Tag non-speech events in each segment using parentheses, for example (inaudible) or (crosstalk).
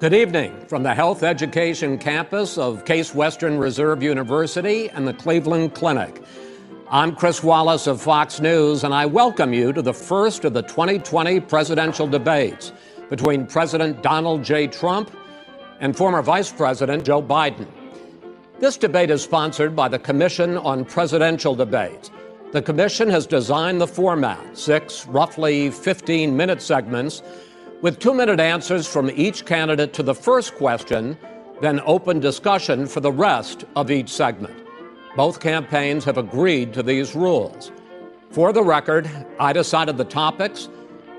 Good evening from the Health Education campus of Case Western Reserve University and the Cleveland Clinic. I'm Chris Wallace of Fox News, and I welcome you to the first of the 2020 presidential debates between President Donald J. Trump and former Vice President Joe Biden. This debate is sponsored by the Commission on Presidential Debates. The Commission has designed the format, six roughly 15 minute segments with two minute answers from each candidate to the first question, then open discussion for the rest of each segment. Both campaigns have agreed to these rules. For the record, I decided the topics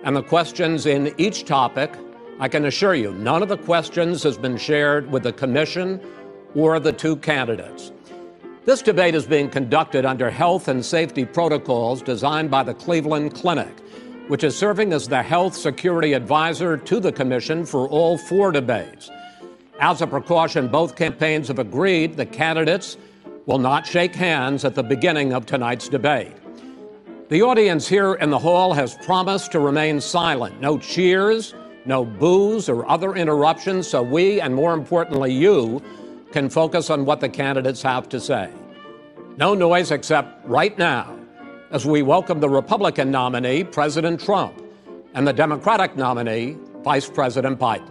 and the questions in each topic. I can assure you, none of the questions has been shared with the Commission or the two candidates. This debate is being conducted under health and safety protocols designed by the Cleveland Clinic which is serving as the health security advisor to the commission for all four debates. As a precaution, both campaigns have agreed the candidates will not shake hands at the beginning of tonight's debate. The audience here in the hall has promised to remain silent. No cheers, no boos, or other interruptions, so we, and more importantly, you, can focus on what the candidates have to say. No noise except right now as we welcome the Republican nominee, President Trump, and the Democratic nominee, Vice President Biden.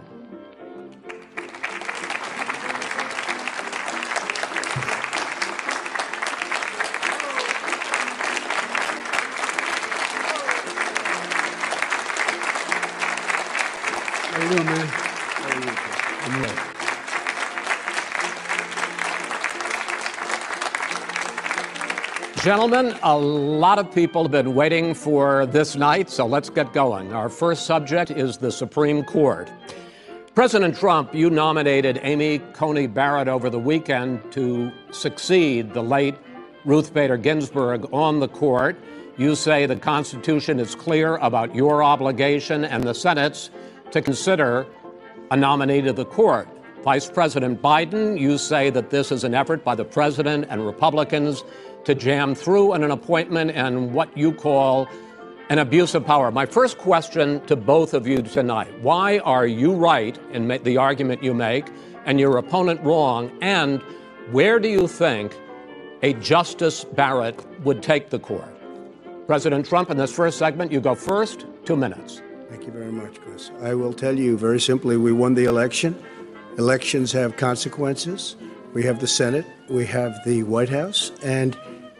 Gentlemen, a lot of people have been waiting for this night, so let's get going. Our first subject is the Supreme Court. President Trump, you nominated Amy Coney Barrett over the weekend to succeed the late Ruth Bader Ginsburg on the court. You say the Constitution is clear about your obligation and the Senate's to consider a nominee to the court. Vice President Biden, you say that this is an effort by the president and Republicans to jam through on an appointment and what you call an abuse of power. My first question to both of you tonight why are you right in the argument you make and your opponent wrong? And where do you think a Justice Barrett would take the court? President Trump, in this first segment, you go first, two minutes. Thank you very much, Chris. I will tell you very simply we won the election. Elections have consequences. We have the Senate, we have the White House, and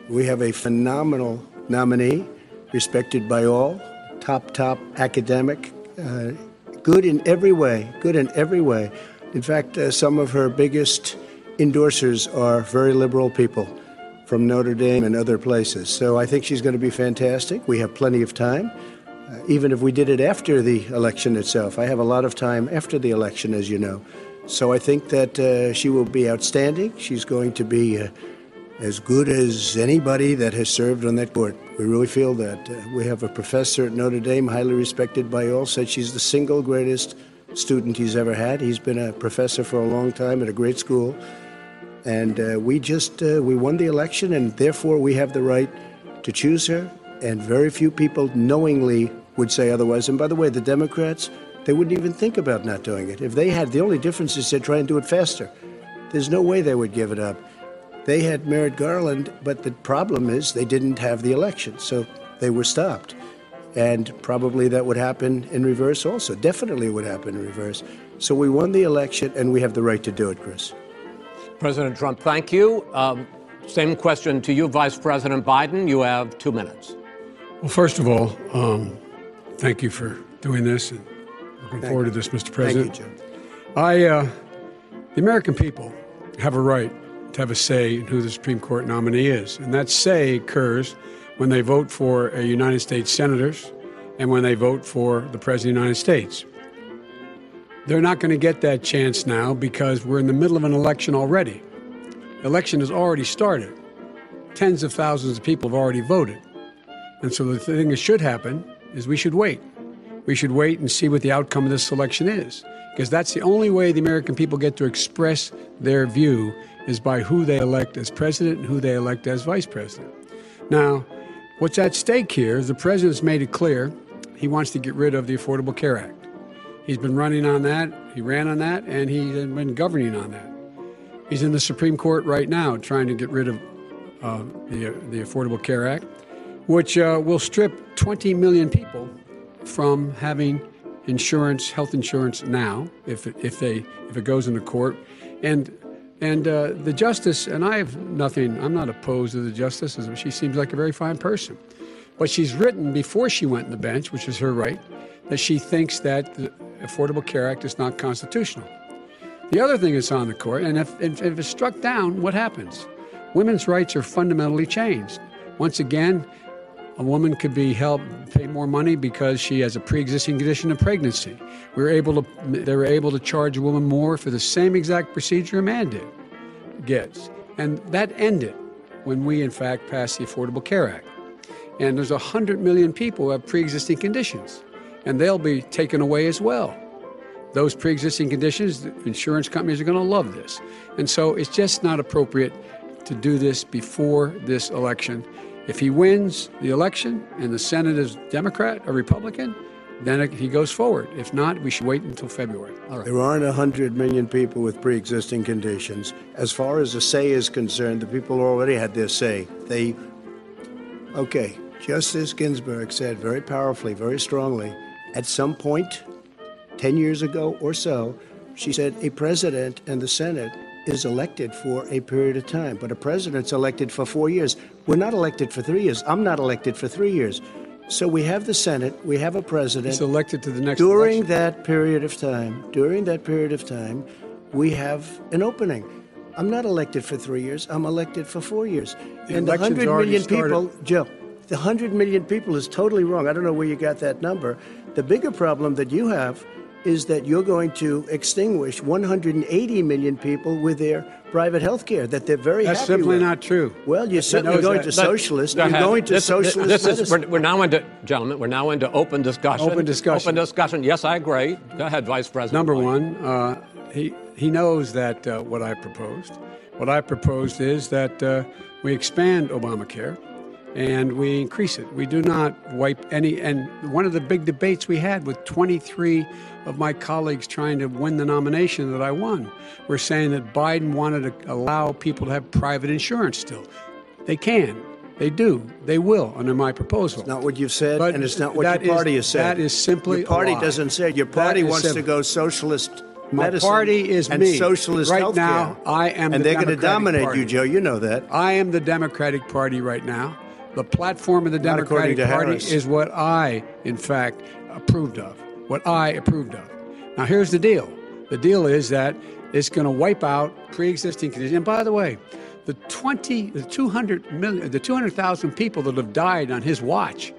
we have a phenomenal nominee, respected by all, top, top academic, uh, good in every way, good in every way. In fact, uh, some of her biggest endorsers are very liberal people from Notre Dame and other places. So I think she's going to be fantastic. We have plenty of time, uh, even if we did it after the election itself. I have a lot of time after the election, as you know. So I think that uh, she will be outstanding. She's going to be uh, as good as anybody that has served on that court. We really feel that. Uh, we have a professor at Notre Dame, highly respected by all, said she's the single greatest student he's ever had. He's been a professor for a long time at a great school. And uh, we just, uh, we won the election, and therefore we have the right to choose her. And very few people knowingly would say otherwise. And by the way, the Democrats, they wouldn't even think about not doing it. If they had, the only difference is they'd try and do it faster. There's no way they would give it up. They had Merrick Garland, but the problem is they didn't have the election, so they were stopped. And probably that would happen in reverse also. Definitely would happen in reverse. So we won the election, and we have the right to do it, Chris. President Trump, thank you. Um, same question to you, Vice President Biden. You have two minutes. Well, first of all, um, thank you for doing this and looking Thank forward you. to this, Mr. President. Thank you, Jim. I, uh, the American people have a right to have a say in who the Supreme Court nominee is. And that say occurs when they vote for a United States senators and when they vote for the President of the United States. They're not going to get that chance now because we're in the middle of an election already. The election has already started. Tens of thousands of people have already voted. And so the thing that should happen is we should wait. We should wait and see what the outcome of this election is. Because that's the only way the American people get to express their view is by who they elect as president and who they elect as vice president. Now, what's at stake here is the president's made it clear he wants to get rid of the Affordable Care Act. He's been running on that. He ran on that, and he's been governing on that. He's in the Supreme Court right now trying to get rid of uh, the, the Affordable Care Act, which uh, will strip 20 million people from having insurance, health insurance now, if it, if they if it goes into court, and and uh, the justice. And I have nothing. I'm not opposed to the justice. She seems like a very fine person, but she's written before she went in the bench, which is her right, that she thinks that the Affordable Care Act is not constitutional. The other thing that's on the court, and if, if, if it's struck down, what happens? Women's rights are fundamentally changed. Once again, a woman could be helped pay more money because she has a pre-existing condition of pregnancy. We were able to they were able to charge a woman more for the same exact procedure a man did gets. And that ended when we in fact passed the Affordable Care Act. And there's 100 million people who have pre-existing conditions and they'll be taken away as well. Those pre existing conditions, insurance companies are going to love this. And so it's just not appropriate to do this before this election. If he wins the election and the Senate is Democrat or Republican, then he goes forward. If not, we should wait until February. There aren't 100 million people with pre existing conditions. As far as the say is concerned, the people already had their say. They, okay, Justice Ginsburg said very powerfully, very strongly at some point, 10 years ago or so, she said a president and the Senate is elected for a period of time, but a president's elected for four years. We're not elected for three years. I'm not elected for three years. So we have the Senate, we have a president. He's elected to the next During election. that period of time, during that period of time, we have an opening. I'm not elected for three years. I'm elected for four years. The and the election's 100 already started. people, Joe, the 100 million people is totally wrong. I don't know where you got that number. The bigger problem that you have is that you're going to extinguish 180 million people with their private health care that they're very happy with? That's simply with. not true. Well, you're certainly going that. to socialist. Go You're going to This- socialist This is, we're, we're now into, gentlemen, we're now into open discussion. Open discussion. Open discussion. Yes, I agree. Go ahead, Vice President. Number White. one, uh, he, he knows that uh, what I proposed. What I proposed is that uh, we expand Obamacare and we increase it. We do not wipe any. And one of the big debates we had with 23 of my colleagues trying to win the nomination that I won were saying that Biden wanted to allow people to have private insurance still. They can. They do. They will under my proposal. not what you've said, But and it's not what your is- party has said. that is simply your party doesn't say. Your party is wants to go socialist My medicine. party is and me. socialist Right healthcare. now, I am and the they're going to dominate Party. you, Joe. You know that. I am the Democratic Party right now. The platform of the Democratic Party Harris. is what I, in fact, approved of. What I approved of. Now, here's the deal the deal is that it's going to wipe out pre existing conditions. And by the way, the 20, the 200 million, the 200,000 people that have died on his watch,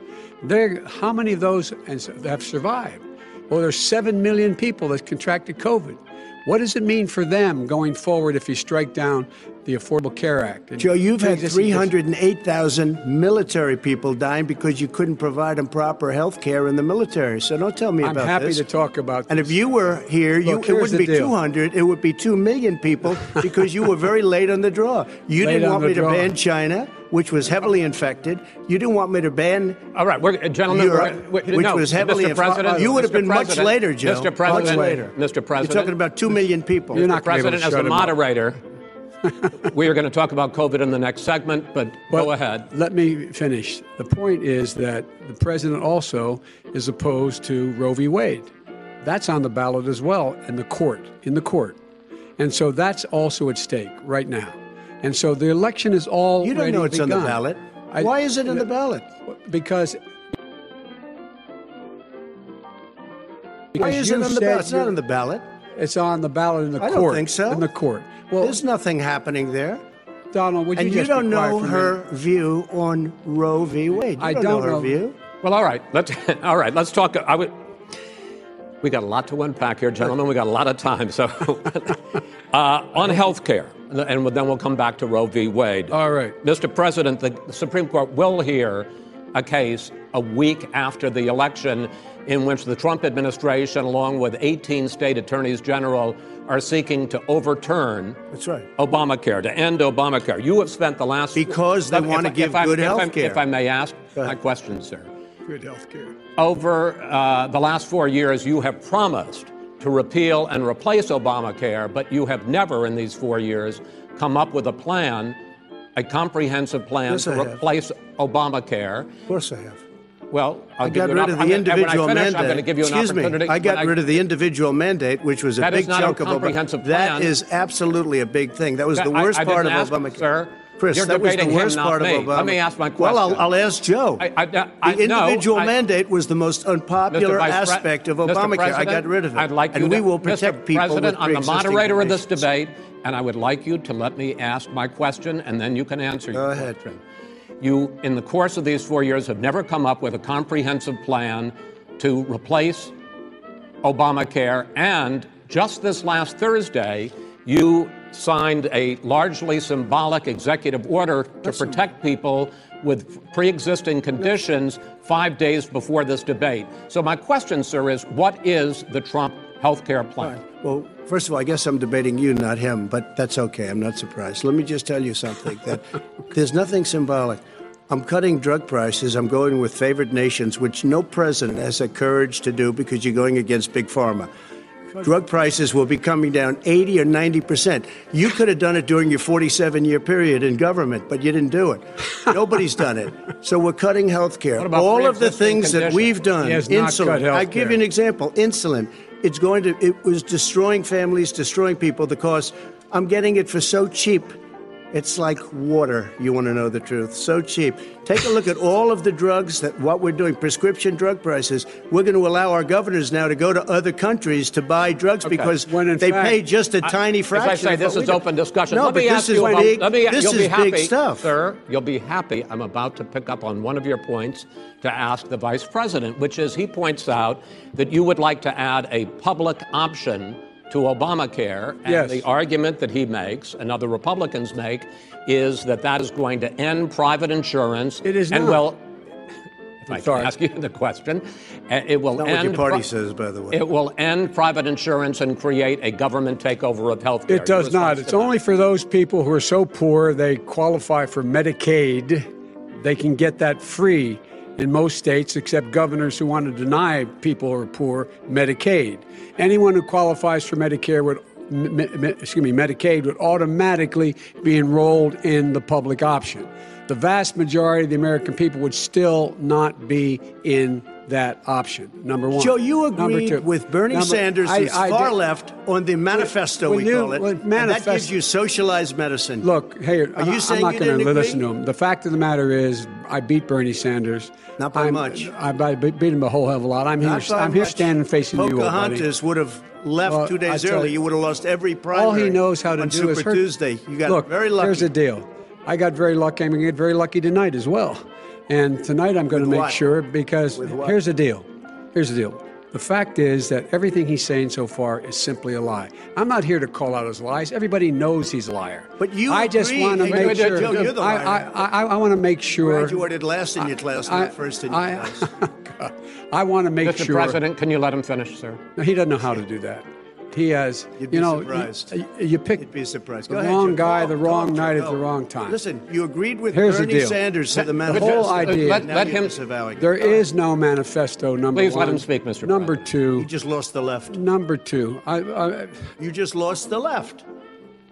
they're, how many of those have survived? Well, there's 7 million people that contracted COVID. What does it mean for them going forward if you strike down the Affordable Care Act? and Joe, you've had 308,000 military people dying because you couldn't provide them proper health care in the military. So don't tell me about that. I'm happy to talk about that. And if you were here, you, it wouldn't be deal. 200, it would be 2 million people (laughs) because you were very late on the draw. You Late didn't want the me to ban China, which was heavily infected. You didn't want me to ban All right, we're, gentlemen, Europe, we're, we- which no, was heavily Mr. infected. President, You would have Mr. been much later, Joe. Mr. President, much later. Mr. President, You're talking about 2 million people. You're not gonna be able President, as shut a up. moderator, we are going to talk about COVID in the next segment, but But go ahead. Let me finish. The point is that the president also is opposed to Roe v. Wade. That's on the ballot as well in the court, in the court. And so that's also at stake right now. And so the election is all You don't know it's on the ballot. Why is it on the ballot? Because Why is you it on the ballot? It's not on the ballot. It's on the ballot in the I court. don't think so. In the court. Well, There's nothing happening there. Donald, would you And you just be don't quiet know her minute? view on Roe v. Wade. You I don't, don't know her know. view. Well, all right. Let's (laughs) all right. Let's talk. I would. We got a lot to unpack here, gentlemen. We got a lot of time. So, (laughs) uh, on health care, and then we'll come back to Roe v. Wade. All right. Mr. President, the Supreme Court will hear a case a week after the election in which the Trump administration, along with 18 state attorneys general, are seeking to overturn That's right. Obamacare, to end Obamacare. You have spent the last Because they wanna if give I- good health care. If I may ask my question, sir. Good health care. Over uh, the last four years, you have promised to repeal and replace Obamacare, but you have never in these four years come up with a plan, a comprehensive plan to I have. replace Obamacare. Of course I have. Well, I'll I got you rid of the gonna- and when I individual finish, mandate. I'm going to give you an Excuse me. I got rid of the individual mandate, which was a big not a chunk of comprehensive Obama. plan. That is absolutely a big thing. That was That- the worst I part of Obamacare. sir. Chris, You're that was the debating him, worst part me. of Obama. Let me ask my Well, I'll. I'll ask Joe. I- the no, individual I- mandate was the most unpopular Mr. Vice Pre- aspect of Obamacare. I got rid of it. I'd like and you we will protect Mr. people President, with I'm the moderator of this debate, and I would like you to let me ask my question, and then you can answer Go your ahead. question. You, in the course of these four years, have never come up with a comprehensive plan to replace Obamacare, and just this last Thursday, you signed a largely symbolic executive order to protect people with pre existing conditions five days before this debate. So, my question, sir, is what is the Trump health care plan? Well, first of all, I guess I'm debating you, not him, but that's okay. I'm not surprised. Let me just tell you something that (laughs) there's nothing symbolic. I'm cutting drug prices. I'm going with favored nations, which no president has the courage to do because you're going against big pharma. Drug prices will be coming down 80 or 90 percent. You could have done it during your 47 year period in government, but you didn't do it. (laughs) Nobody's done it. So we're cutting health care. All of the things that we've done, He has not insulin. I give you an example. Insulin. It's going to. It was destroying families, destroying people. Because I'm getting it for so cheap. It's like water. You want to know the truth? So cheap. Take a look at all of the drugs that what we're doing. Prescription drug prices. We're going to allow our governors now to go to other countries to buy drugs because When they fact- pay just a I- tiny fraction. As. I say, this is open discussion. No, let but me this ask is you about, big. let me, this you'll is be happy, big stuff. sir. You'll be happy. I'm about to pick up on one of your points to ask the vice president, which is he points out that you would like to add a public option to Obamacare, and Yes. the argument that he makes and other Republicans make is that that is going to end private insurance. It is and not. will. If (laughs) I sorry. can ask you the question, uh, it will Not what end. your party pri- says, by the way. It will end private insurance and create a government takeover of health care. It does not. It's only for those people who are so poor they qualify for Medicaid. They can get that free in most states, except governors who want to deny people who are poor Medicaid. Anyone who qualifies for Medicare would, excuse me, Medicaid would automatically be enrolled in the public option. The vast majority of the American people would still not be in that option. Number one. Joe, you agreed with Bernie Number- Sanders, I- I far did- left, on the manifesto, when we you- call it. and that gives you socialized medicine. Look, hey, Are you I- saying I'm not going to listen to him. The fact of the matter is, I beat Bernie Sanders. Not by I'm- much. I, I beat him a whole hell of a lot. I'm here. Not by I'm here standing facing you, old buddy. Pocahontas would have left Well, two days early. you- You would have lost every primary. All he knows how to on do Super is hurt. Tuesday. You got Look, very lucky. Here's the deal. I got very lucky. I'm going to get very lucky tonight as well. And tonight I'm going to make what? sure because here's the deal. Here's the deal. The fact is that everything he's saying so far is simply a lie. I'm not here to call out his lies. Everybody knows he's a liar. But you I just want to make sure. Joe, you're the I, liar. I, I, I want to make sure. graduated last in your class, I, not first in your I, (laughs) class. I want to make Mr. sure. President, can you let him finish, sir? No, he doesn't know how to do that. He has, You'd be you know, surprised. You, you pick You'd be surprised. the Go ahead, wrong Joe. guy, Go, the wrong Joe, night at the wrong time. Listen, you agreed with Here's the Bernie deal. Sanders to the The manifesto. whole idea- Let- let him- disavowing it. There is no manifesto. Number Please one. let him speak, Mr. Number President. two. You just lost the left. Number two. I, I, You just lost the left.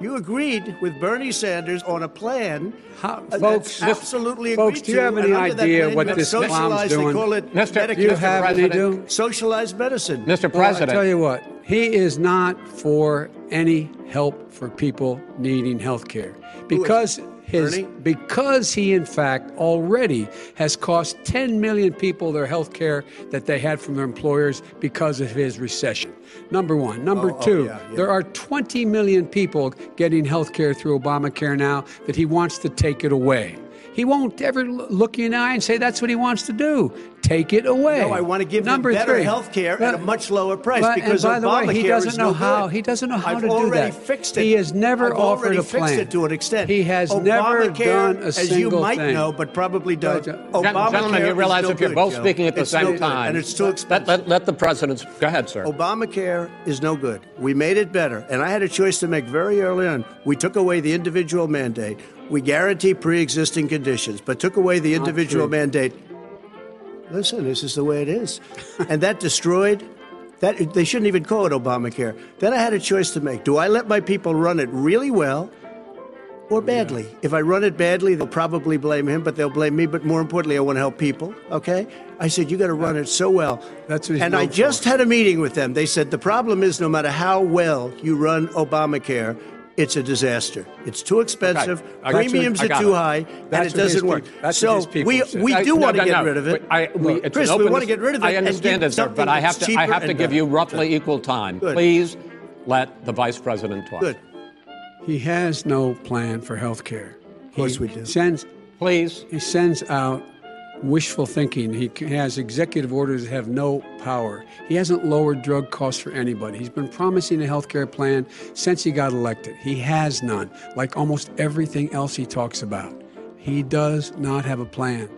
You agreed with Bernie Sanders on a plan How- uh, folks- that's absolutely folks, agreed do you have any and under that idea what this clown's socialized, doing? They call it Mr. Medicare. you have any do? socialized medicine. Mr. Well, President. I tell you what, he is not for any help for people needing health care because his Bernie? because he in fact already has cost 10 million people their health care that they had from their employers because of his recession. Number 1, number Oh, oh, 2, yeah, yeah. there are 20 million people getting health care through Obamacare now that he wants to take it away. He won't ever look you in the eye and say that's what he wants to do. Take it away. No, I want to give Number them better three. health care at a much lower price but- because and by the way, Obamacare he doesn't is know no how. good. He doesn't know how I've to do already that. fixed it. He has never I've offered already a fixed plan it to an extent. He has never done a as you might thing. know, but probably don't. Uh, Obamacare Gentlemen, you realize if you're good, both Joe. speaking at the It's same good, time, and it's too expensive. let, let the president's go ahead, sir. Obamacare is no good. We made it better. And I had a choice to make very early on. We took away the individual mandate. We guarantee pre existing conditions, but took away the individual mandate. Listen, this is the way it is. and that destroyed that they shouldn't even call it Obamacare. Then I had a choice to make. Do I let my people run it really well or badly? Yeah. If I run it badly, they'll probably blame him, but they'll blame me. But more importantly, I want to help people. Okay? I said, you got to run it so well. That's what And I for. just had a meeting with them. They said the problem is no matter how well you run Obamacare, it's a disaster. It's too expensive. Okay. Premiums are too high, That's and it doesn't work. so we we do no, want to no, get no. rid of it. I, we, Chris, we want to get rid of it. I understand it, sir, but I have to I have to give you roughly Good. equal time. Good. Please let the vice president talk. Good. He has no plan for health care. Of course we do. Sends, Please. he sends out wishful thinking. He has executive orders that have no power. He hasn't lowered drug costs for anybody. He's been promising a health care plan since he got elected. He has none, like almost everything else he talks about. He does not have a plan.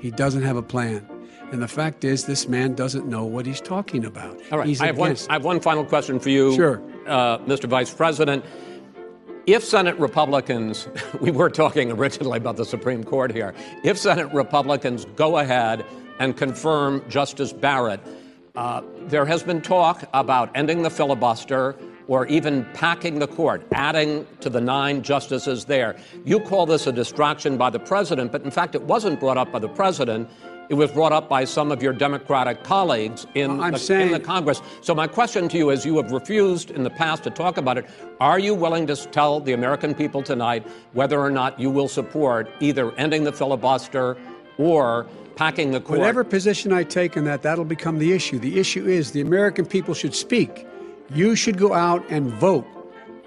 He doesn't have a plan. And the fact is, this man doesn't know what he's talking about. All right. I have, one, I have one final question for you, Sure. uh, Mr. Vice President. If Senate Republicans, (laughs) we were talking originally about the Supreme Court here, if Senate Republicans go ahead and confirm Justice Barrett, uh, there has been talk about ending the filibuster or even packing the court, adding to the nine justices there. You call this a distraction by the president, but in fact, it wasn't brought up by the president. It was brought up by some of your Democratic colleagues in, I'm the, saying- in the Congress. So, my question to you is you have refused in the past to talk about it. Are you willing to tell the American people tonight whether or not you will support either ending the filibuster or packing the court? Whatever position I take in that, that'll become the issue. The issue is the American people should speak. You should go out and vote.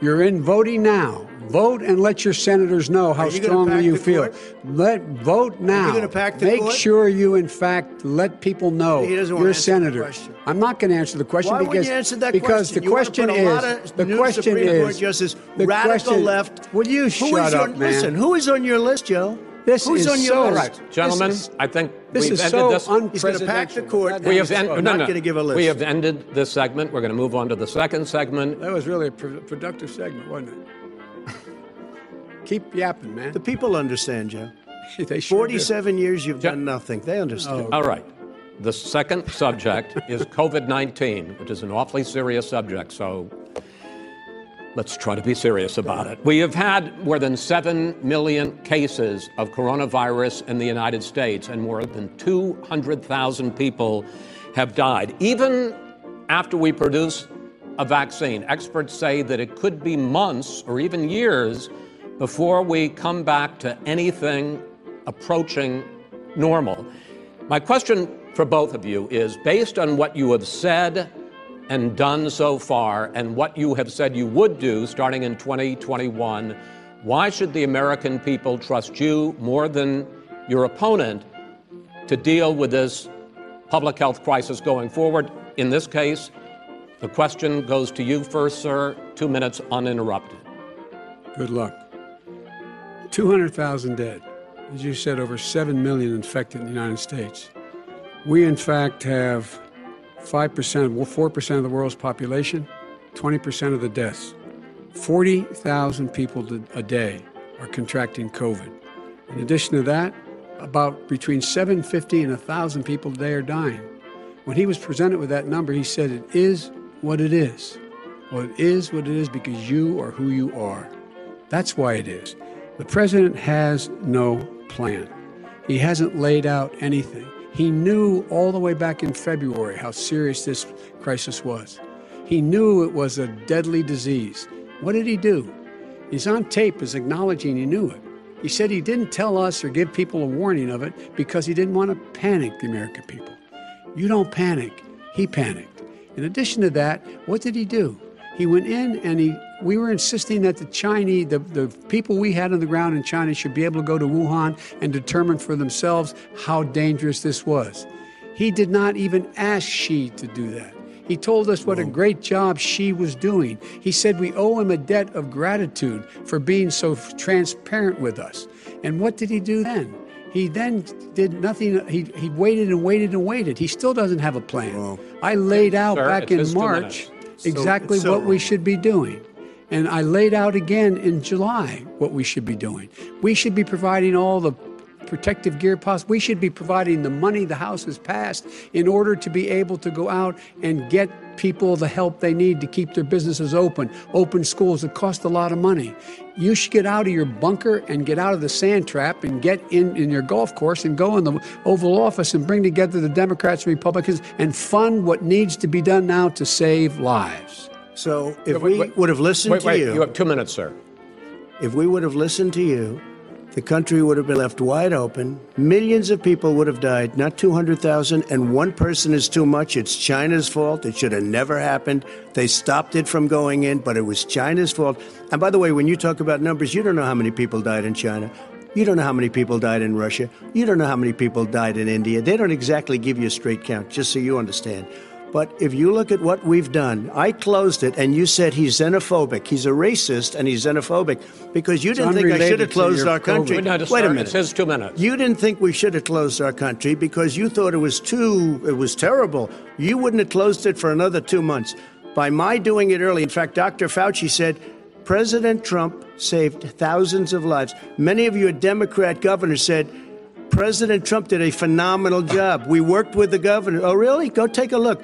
You're in voting now. Vote and let your senators know how you strongly you feel. court? Let vote now. gonna pack the Make court? sure you, in fact, let people know He you're a senator. I'm not going to answer the question Why because you answer that because question? the You question is lot the new question Supreme is Court justice, the radical question- left. Will you shut is up, your, man? Listen, who is on your list, Joe? This Who's is on your so- list? right, gentlemen, is- I think This we've is ended so this. He's gonna pack the court. we have, He's en- not no, no. gonna give a list. we have ended this segment. We're going to move on to the second segment. That was really a pro- productive segment, wasn't it? Keep yapping, man. The people understand, Joe. (laughs) they sure do. 47 years you've done nothing. They understand. Oh, all right. The second subject (laughs) is COVID 19, which is an awfully serious subject. So let's try to be serious about it. We have had more than 7 million cases of coronavirus in the United States, and more than 200,000 people have died. Even after we produce a vaccine, experts say that it could be months or even years before we come back to anything approaching normal. My question for both of you is based on what you have said and done so far and what you have said you would do starting in 2021, why should the American people trust you more than your opponent to deal with this public health crisis going forward? In this case, the question goes to you first, sir. Two minutes uninterrupted. Good luck. 200,000 dead. As you said, over 7 million infected in the United States. We, in fact, have 5%, 4% of the world's population, 20% of the deaths. 40,000 people a day are contracting COVID. In addition to that, about between 750 and 1,000 people a day are dying. When he was presented with that number, he said, It is what it is. Well, it is what it is because you are who you are. That's why it is. The president has no plan. He hasn't laid out anything. He knew all the way back in February how serious this crisis was. He knew it was a deadly disease. What did he do? He's on tape as acknowledging he knew it. He said he didn't tell us or give people a warning of it because he didn't want to panic the American people. You don't panic. He panicked. In addition to that, what did he do? He went in and he we were insisting that the Chinese, the, the people we had on the ground in China should be able to go to Wuhan and determine for themselves how dangerous this was. He did not even ask Xi to do that. He told us what a great job Xi was doing. He said we owe him a debt of gratitude for being so transparent with us. And what did he do then? He then did nothing. He, he waited and waited and waited. He still doesn't have a plan. I laid out Sir, back in March minutes. exactly so what we should be doing. And I laid out again in July what we should be doing. We should be providing all the protective gear possible. We should be providing the money the House has passed in order to be able to go out and get people the help they need to keep their businesses open, open schools. It cost a lot of money. You should get out of your bunker and get out of the sand trap and get in, in your golf course and go in the Oval Office and bring together the Democrats and Republicans and fund what needs to be done now to save lives. So if wait, we would have listened wait, to you. You have two minutes, sir. If we would have listened to you, the country would have been left wide open. Millions of people would have died, not 200,000, and one person is too much. It's China's fault. It should have never happened. They stopped it from going in, but it was China's fault. And by the way, when you talk about numbers, you don't know how many people died in China. You don't know how many people died in Russia. You don't know how many people died in India. They don't exactly give you a straight count, just so you understand. But if you look at what we've done, I closed it and you said he's xenophobic. He's a racist and he's xenophobic because you didn't think I should have closed our country. Wait a minute. It says two minutes. You didn't think we should have closed our country because you thought it was too, it was terrible. You wouldn't have closed it for another two months. By my doing it early, in fact, Dr. Fauci said, President Trump saved thousands of lives. Many of you Democrat governors said, President Trump did a phenomenal job. We worked with the governor. Oh, really? Go take a look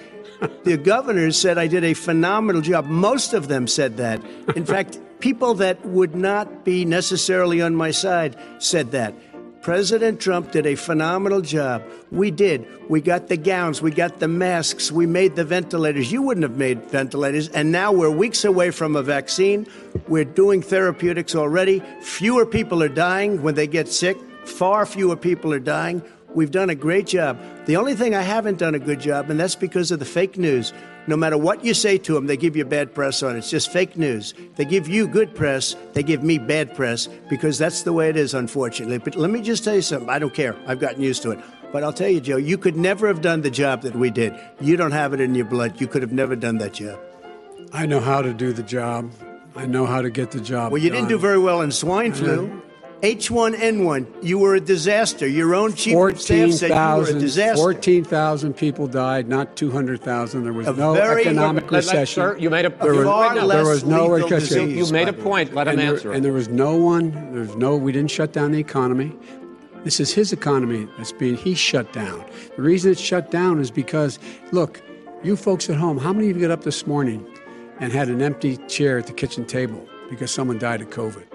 the governors said I did a phenomenal job. Most of them said that. In (laughs) fact, people that would not be necessarily on my side said that. President Trump did a phenomenal job. We did. We got the gowns, we got the masks, we made the ventilators. You wouldn't have made ventilators. And now we're weeks away from a vaccine. We're doing therapeutics already. Fewer people are dying when they get sick, far fewer people are dying. We've done a great job. The only thing I haven't done a good job, and that's because of the fake news. No matter what you say to them, they give you bad press on it. It's just fake news. They give you good press, they give me bad press because that's the way it is, unfortunately. But let me just tell you something. I don't care. I've gotten used to it. But I'll tell you, Joe, you could never have done the job that we did. You don't have it in your blood. You could have never done that job. I know how to do the job. I know how to get the job. Well, you done. didn't do very well in swine flu. H1N1, you were a disaster. Your own chief 14, of staff said 000, you were a disaster. 14,000 people died, not 200,000. There was a no very, economic recession. Sir, you made a there was, there was no recession. You made a point. Let him and answer. There, and there was no one, there's no, we didn't shut down the economy. This is his economy that's being, he shut down. The reason it's shut down is because, look, you folks at home, how many of you got up this morning and had an empty chair at the kitchen table because someone died of COVID?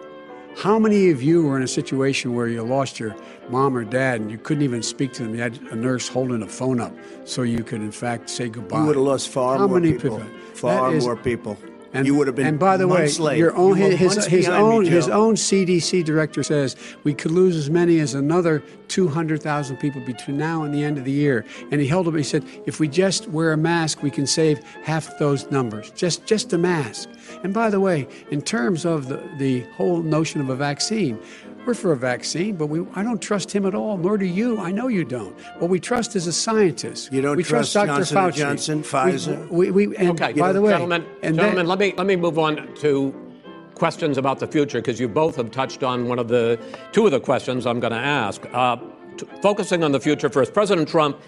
How many of you were in a situation where you lost your mom or dad and you couldn't even speak to them? You had a nurse holding a phone up so you could, in fact, say goodbye. You would have lost far How more many people. people? Far is, more people. And, you would have been. And by the way, late. your own you his, his own me, his own CDC director says we could lose as many as another 200,000 people between now and the end of the year. And he held up. He said, if we just wear a mask, we can save half those numbers. Just just a mask. And by the way, in terms of the, the whole notion of a vaccine, we're for a vaccine, but we, I don't trust him at all, nor do you. I know you don't. What we trust is a scientist. You don't we trust, trust Dr. Johnson Fauci. Johnson, Pfizer. We, we, we and okay, by the way, gentlemen, gentlemen, then, let me let me move on to questions about the future because you both have touched on one of the two of the questions I'm going to ask. Uh, t- focusing on the future first, President Trump,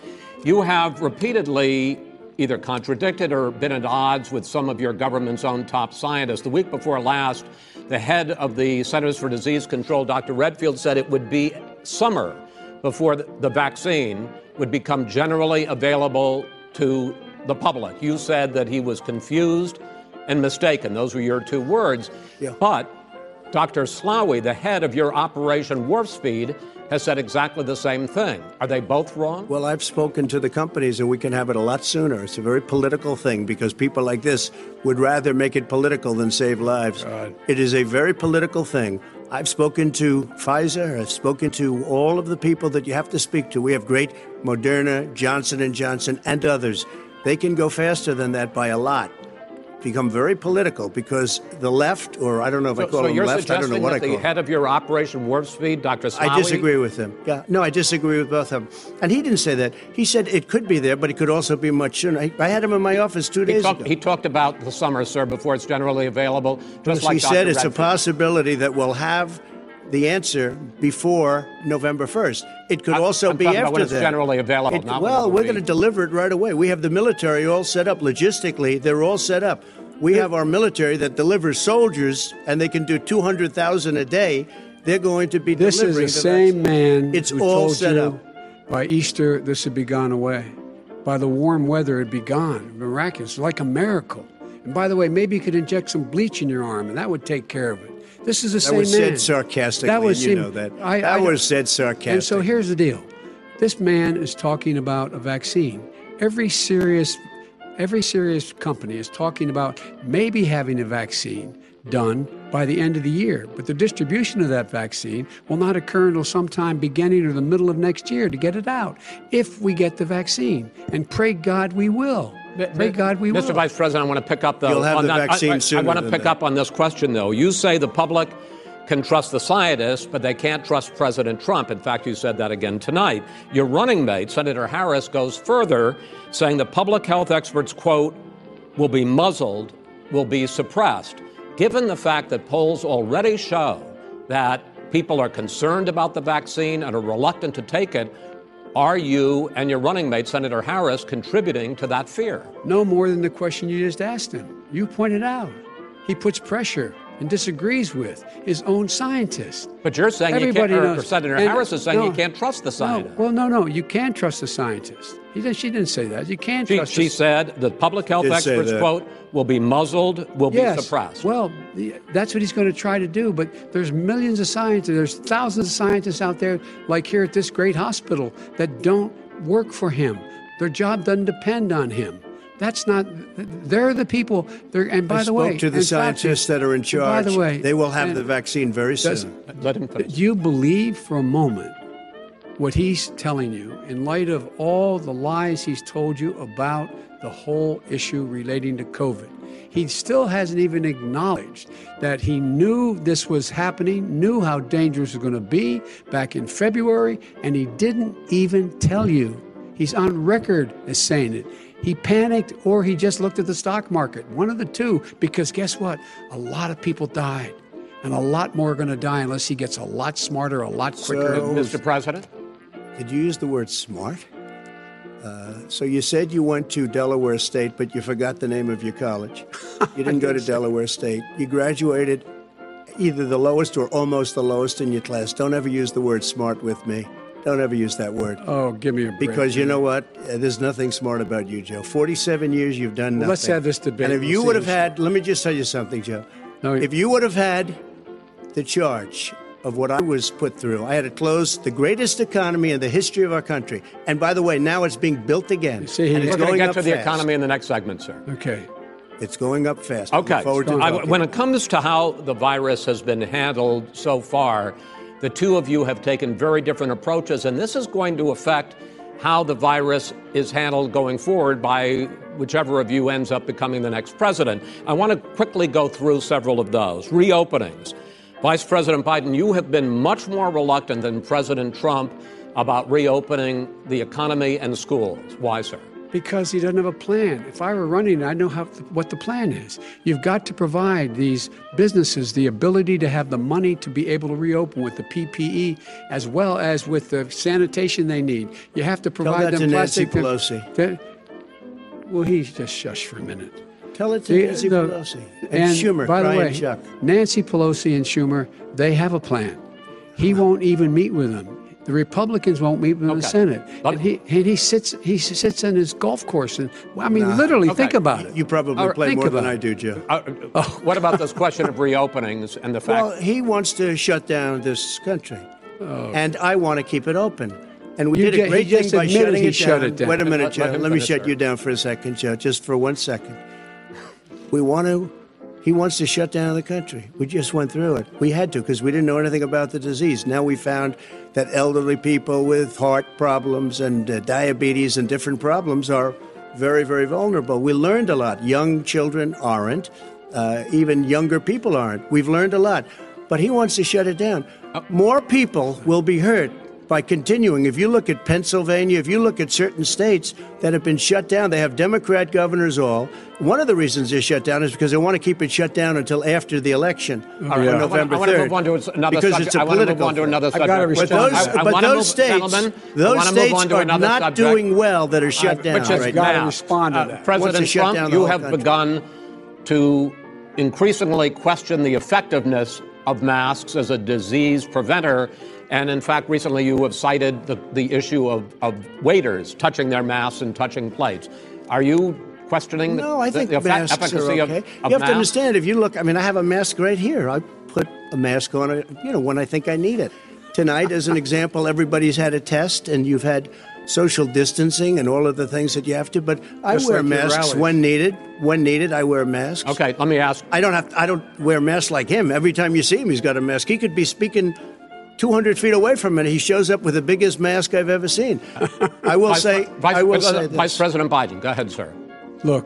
you have repeatedly either contradicted or been at odds with some of your government's own top scientists. The week before last, the head of the Centers for Disease Control, Dr. Redfield, said it would be summer before the vaccine would become generally available to the public. You said that he was confused and mistaken. Those were your two words. Yeah. But Dr. Slaoui, the head of your Operation Warp Speed, has said exactly the same thing. Are they both wrong? Well, I've spoken to the companies and we can have it a lot sooner. It's a very political thing because people like this would rather make it political than save lives. God. It is a very political thing. I've spoken to Pfizer, I've spoken to all of the people that you have to speak to. We have great Moderna, Johnson and Johnson and others. They can go faster than that by a lot become very political because the left, or I don't know if so, I call so them left, I don't know what I call the head of your Operation Warp Speed, Dr. Slaoui, I disagree with him. Yeah, no, I disagree with both of them. And he didn't say that. He said it could be there, but it could also be much sooner. I, I had him in my office two days he talked, ago. He talked about the summer, sir, before it's generally available. Just yes, like he Dr. said it's a possibility that we'll have the answer before November 1st. It could I'm, also I'm be after about when it's that. generally available. It- not well, we're going to deliver it right away. We have the military all set up logistically. They're all set up. We have our military that delivers soldiers, and they can do 200,000 a day. They're going to be This is delivering the same man It's who all told set you up. by Easter this would be gone away. By the warm weather, it'd be gone. Miraculous, like a miracle. And by the way, maybe you could inject some bleach in your arm, and that would take care of it. This is the That same was man. said sarcastically, That was you know that. I- that I- was said sarcastically. And so here's the deal: this man is talking about a vaccine. Every serious, every serious company is talking about maybe having a vaccine done by the end of the year, but the distribution of that vaccine will not occur until sometime beginning or the middle of next year to get it out. If we get the vaccine, and pray God we will. Pray God we will. Mr. Vice President, I want to pick up though. You'll have on the that. Vaccine I, I, want to than pick that. up on this question though. You say the public can trust the scientists, but they can't trust President Trump. In fact, you said that again tonight. Your running mate, Senator Harris, goes further, saying the public health experts quote will be muzzled, will be suppressed. Given the fact that polls already show that people are concerned about the vaccine and are reluctant to take it, are you and your running mate, Senator Harris, contributing to that fear? no more than the question you just asked him. You pointed out. He puts pressure and disagrees with his own scientists. But you're saying Everybody you can't, or knows. Senator And- Harris is saying you can't trust the No, scientists. well, no, no, you can trust the scientists. He did, she didn't say that. You can't she, trust. she the- said the public health experts, quote, will be muzzled, will yes. be suppressed. Well, the- that's what he's going to try to do. But there's millions of scientists. There's thousands of scientists out there, like here at this great hospital, that don't work for him. Their job doesn't depend on him. That's not. They're the people. They're, and by I the spoke way, to the and Fauci- scientists that are in charge. By the way, they will have the vaccine very does- soon. Let him finish. Do you believe for a moment what he's telling you in light of all the lies he's told you about the whole issue relating to COVID? He still hasn't even acknowledged that he knew this was happening, knew how dangerous it was going to be back in February, and he didn't even tell you. He's on record as saying it. He panicked or he just looked at the stock market. One of the two, because guess what? A lot of people died. And a lot more are going to die unless he gets a lot smarter, a lot quicker. So- Mr. President? Did you use the word smart? Uh, so you said you went to Delaware State, but you forgot the name of your college. (laughs) You didn't go to Delaware State. You graduated either the lowest or almost the lowest in your class. Don't ever use the word smart with me. Don't ever use that word. oh, give me a break. Because you know what? Uh, There's nothing smart about you, Joe. 47 years you've done nothing. Well, let's have this debate. And if you would have had, let me just tell you something, Joe. No, if you would have had the charge of what I was put through, I had to close the greatest economy in the history of our country. And by the way, now it's being built again. You see, and it's We're going to get up to the fast. economy in the next segment, sir. Okay. It's going up fast. Okay. Look forward to I- when it comes to how the virus has been handled so far, the two of you have taken very different approaches, and this is going to affect how the virus is handled going forward by whichever of you ends up becoming the next president. I want to quickly go through several of those. Reopenings. Vice President Biden, you have been much more reluctant than President Trump about reopening the economy and schools. Why, sir? Because he doesn't have a plan. If I were running, I'd know how, what the plan is. You've got to provide these businesses the ability to have the money to be able to reopen with the PPE as well as with the sanitation they need. You have to provide Tell that them to Nancy. Pelosi. that- well, he just shush for a minute. Tell it to The- Nancy the- Pelosi. And, Schumer, by the way, Chuck. Nancy Pelosi and Schumer, they have a plan. He uh-huh. won't even meet with them. The Republicans won't meet with him in the Senate, Let- and he and he sits he sits on his golf course, and I mean, literally, think about it. You probably Or play more than about I do, Joe. Uh, What about this question of reopenings and the fact? Well, he wants to shut down this country, and I want to keep it open. And we You did ju- a great just thing by admitted shutting it shut down. it down. Wait a minute, Let- Joe. let him Let me shut sir. you down for a second, Joe, just for one second. We want to. He wants to shut down the country. We just went through it. We had to because we didn't know anything about the disease. Now we found that elderly people with heart problems and uh, diabetes and different problems are very, very vulnerable. We learned a lot. Young children aren't. Uh, even younger people aren't. We've learned a lot. But he wants to shut it down. More people will be hurt by continuing. If you look at Pennsylvania, if you look at certain states that have been shut down, they have Democrat governors all. One of the reasons they're shut down is because they want to keep it shut down until after the election on right, I wanna- November I want to 3rd. move on to another because subject. it's a I want to move political on to another subject. But respond. those, I- I but those move- states, those states are not subject. doing well that are shut down Which right now. respond to Uh, that. President Trump, you have country. begun to increasingly question the effectiveness of masks as a disease preventer. And in fact, recently you have cited the, the issue of, of waiters touching their masks and touching plates. Are you questioning the, no, I think the, the masks efficacy are of, okay. of you have masks? to understand. If you look, I mean, I have a mask right here. I put a mask on, it. you know, when I think I need it. Tonight, as an (laughs) example, everybody's had a test, and you've had social distancing and all of the things that you have to. But I Just wear like masks when needed. When needed, I wear masks. Okay, let me ask. I don't have. I don't wear masks like him. Every time you see him, he's got a mask. He could be speaking. 200 feet away from it, he shows up with the biggest mask I've ever seen. I will Vice, say, Vice, I will Vice- say this. Vice President Biden, go ahead, sir. Look,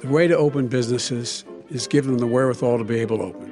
the way to open businesses is give them the wherewithal to be able to open.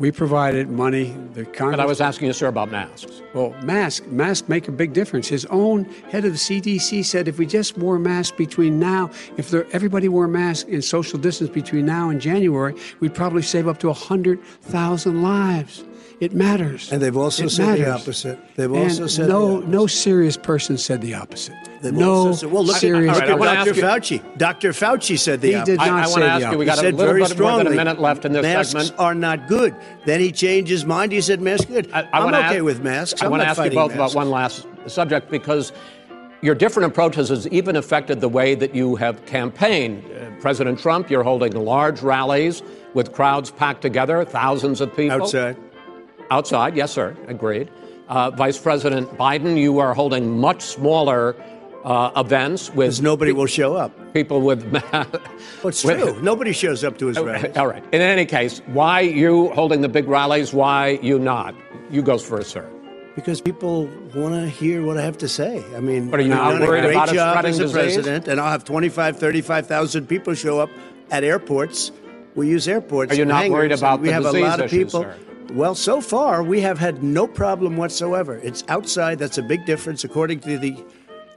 We provided money. The Congress. But I was asking you, sir, about masks. Well, mask masks make a big difference. His own head of the CDC said if we just wore masks between now, if there, everybody wore masks in social distance between now and January, we'd probably save up to hundred thousand lives. It matters. And they've also It said the opposite. They've And also said no, the no serious person said the opposite. They've no also said- well, look serious. all right, I look wanna at ask Dr. you- Fauci. Dr. Fauci said the He opposite. did I, not I say want to the ask you, we opposite. got a said little very bit more than strongly, a minute left in this masks segment. are not good. Then he changed his mind. He said masks good. I, I, I am okay ask, with masks. I I'm want to ask you both masks. about one last subject because your different approaches has even affected the way that you have campaigned. Uh, President Trump, you're holding large rallies with crowds packed together, thousands of people. outside. Outside, yes, sir, agreed. Uh, Vice President Biden, you are holding much smaller uh, events with nobody pe- will show up. people with. (laughs) Well, it's with- true. Nobody shows up to his rallies. (laughs) All right. In any case, why you holding the big rallies? Why you not? You go first, sir. Because people want to hear what I have to say. I mean, But are you not done a worried great about job as a disease? president, and I'll have 25, 35,000 people show up at airports. We use airports. Are you not worried about we the have a lot of people. sir? Well, so far we have had no problem whatsoever. It's outside. That's a big difference, according to the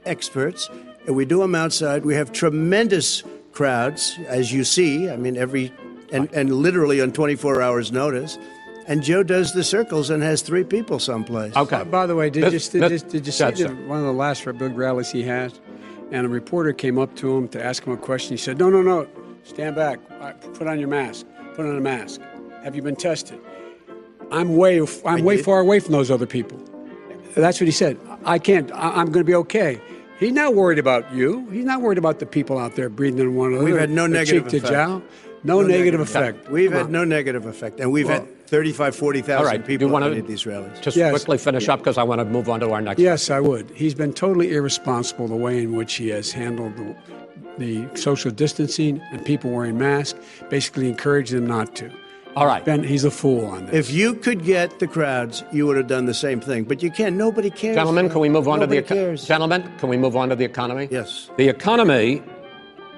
experts. And we do them outside. We have tremendous crowds, as you see. I mean, every and, and literally on 24 hours notice. And Joe does the circles and has three people someplace. Okay. Uh, by the way, did, This- you, did, this- you- did you see the, one of the last big rallies he has? And a reporter came up to him to ask him a question. He said, No, no, no, stand back. Put on your mask. Put on a mask. Have you been tested? I'm way, I'm way far away from those other people. That's what he said. I can't. I, I'm going to be okay. He's not worried about you. He's not worried about the people out there breathing in one another. We've had no negative cheek to effect. jowl. No, negative effect. We've Come had on. no negative effect, and we've Well- had 35, 40,000 All right. Do people you want at of these rallies. just Yes. quickly finish up because I want to move on to our next. Yes, I would. He's been totally irresponsible the way in which he has handled the, the social distancing and people wearing masks, basically encouraging them not to. All right. Ben, he's a fool on this. If you could get the crowds, you would have done the same thing. But you can't. Nobody cares. Gentlemen, can we move on Nobody to the economy? gentlemen? Can we move on to the economy? Yes. The economy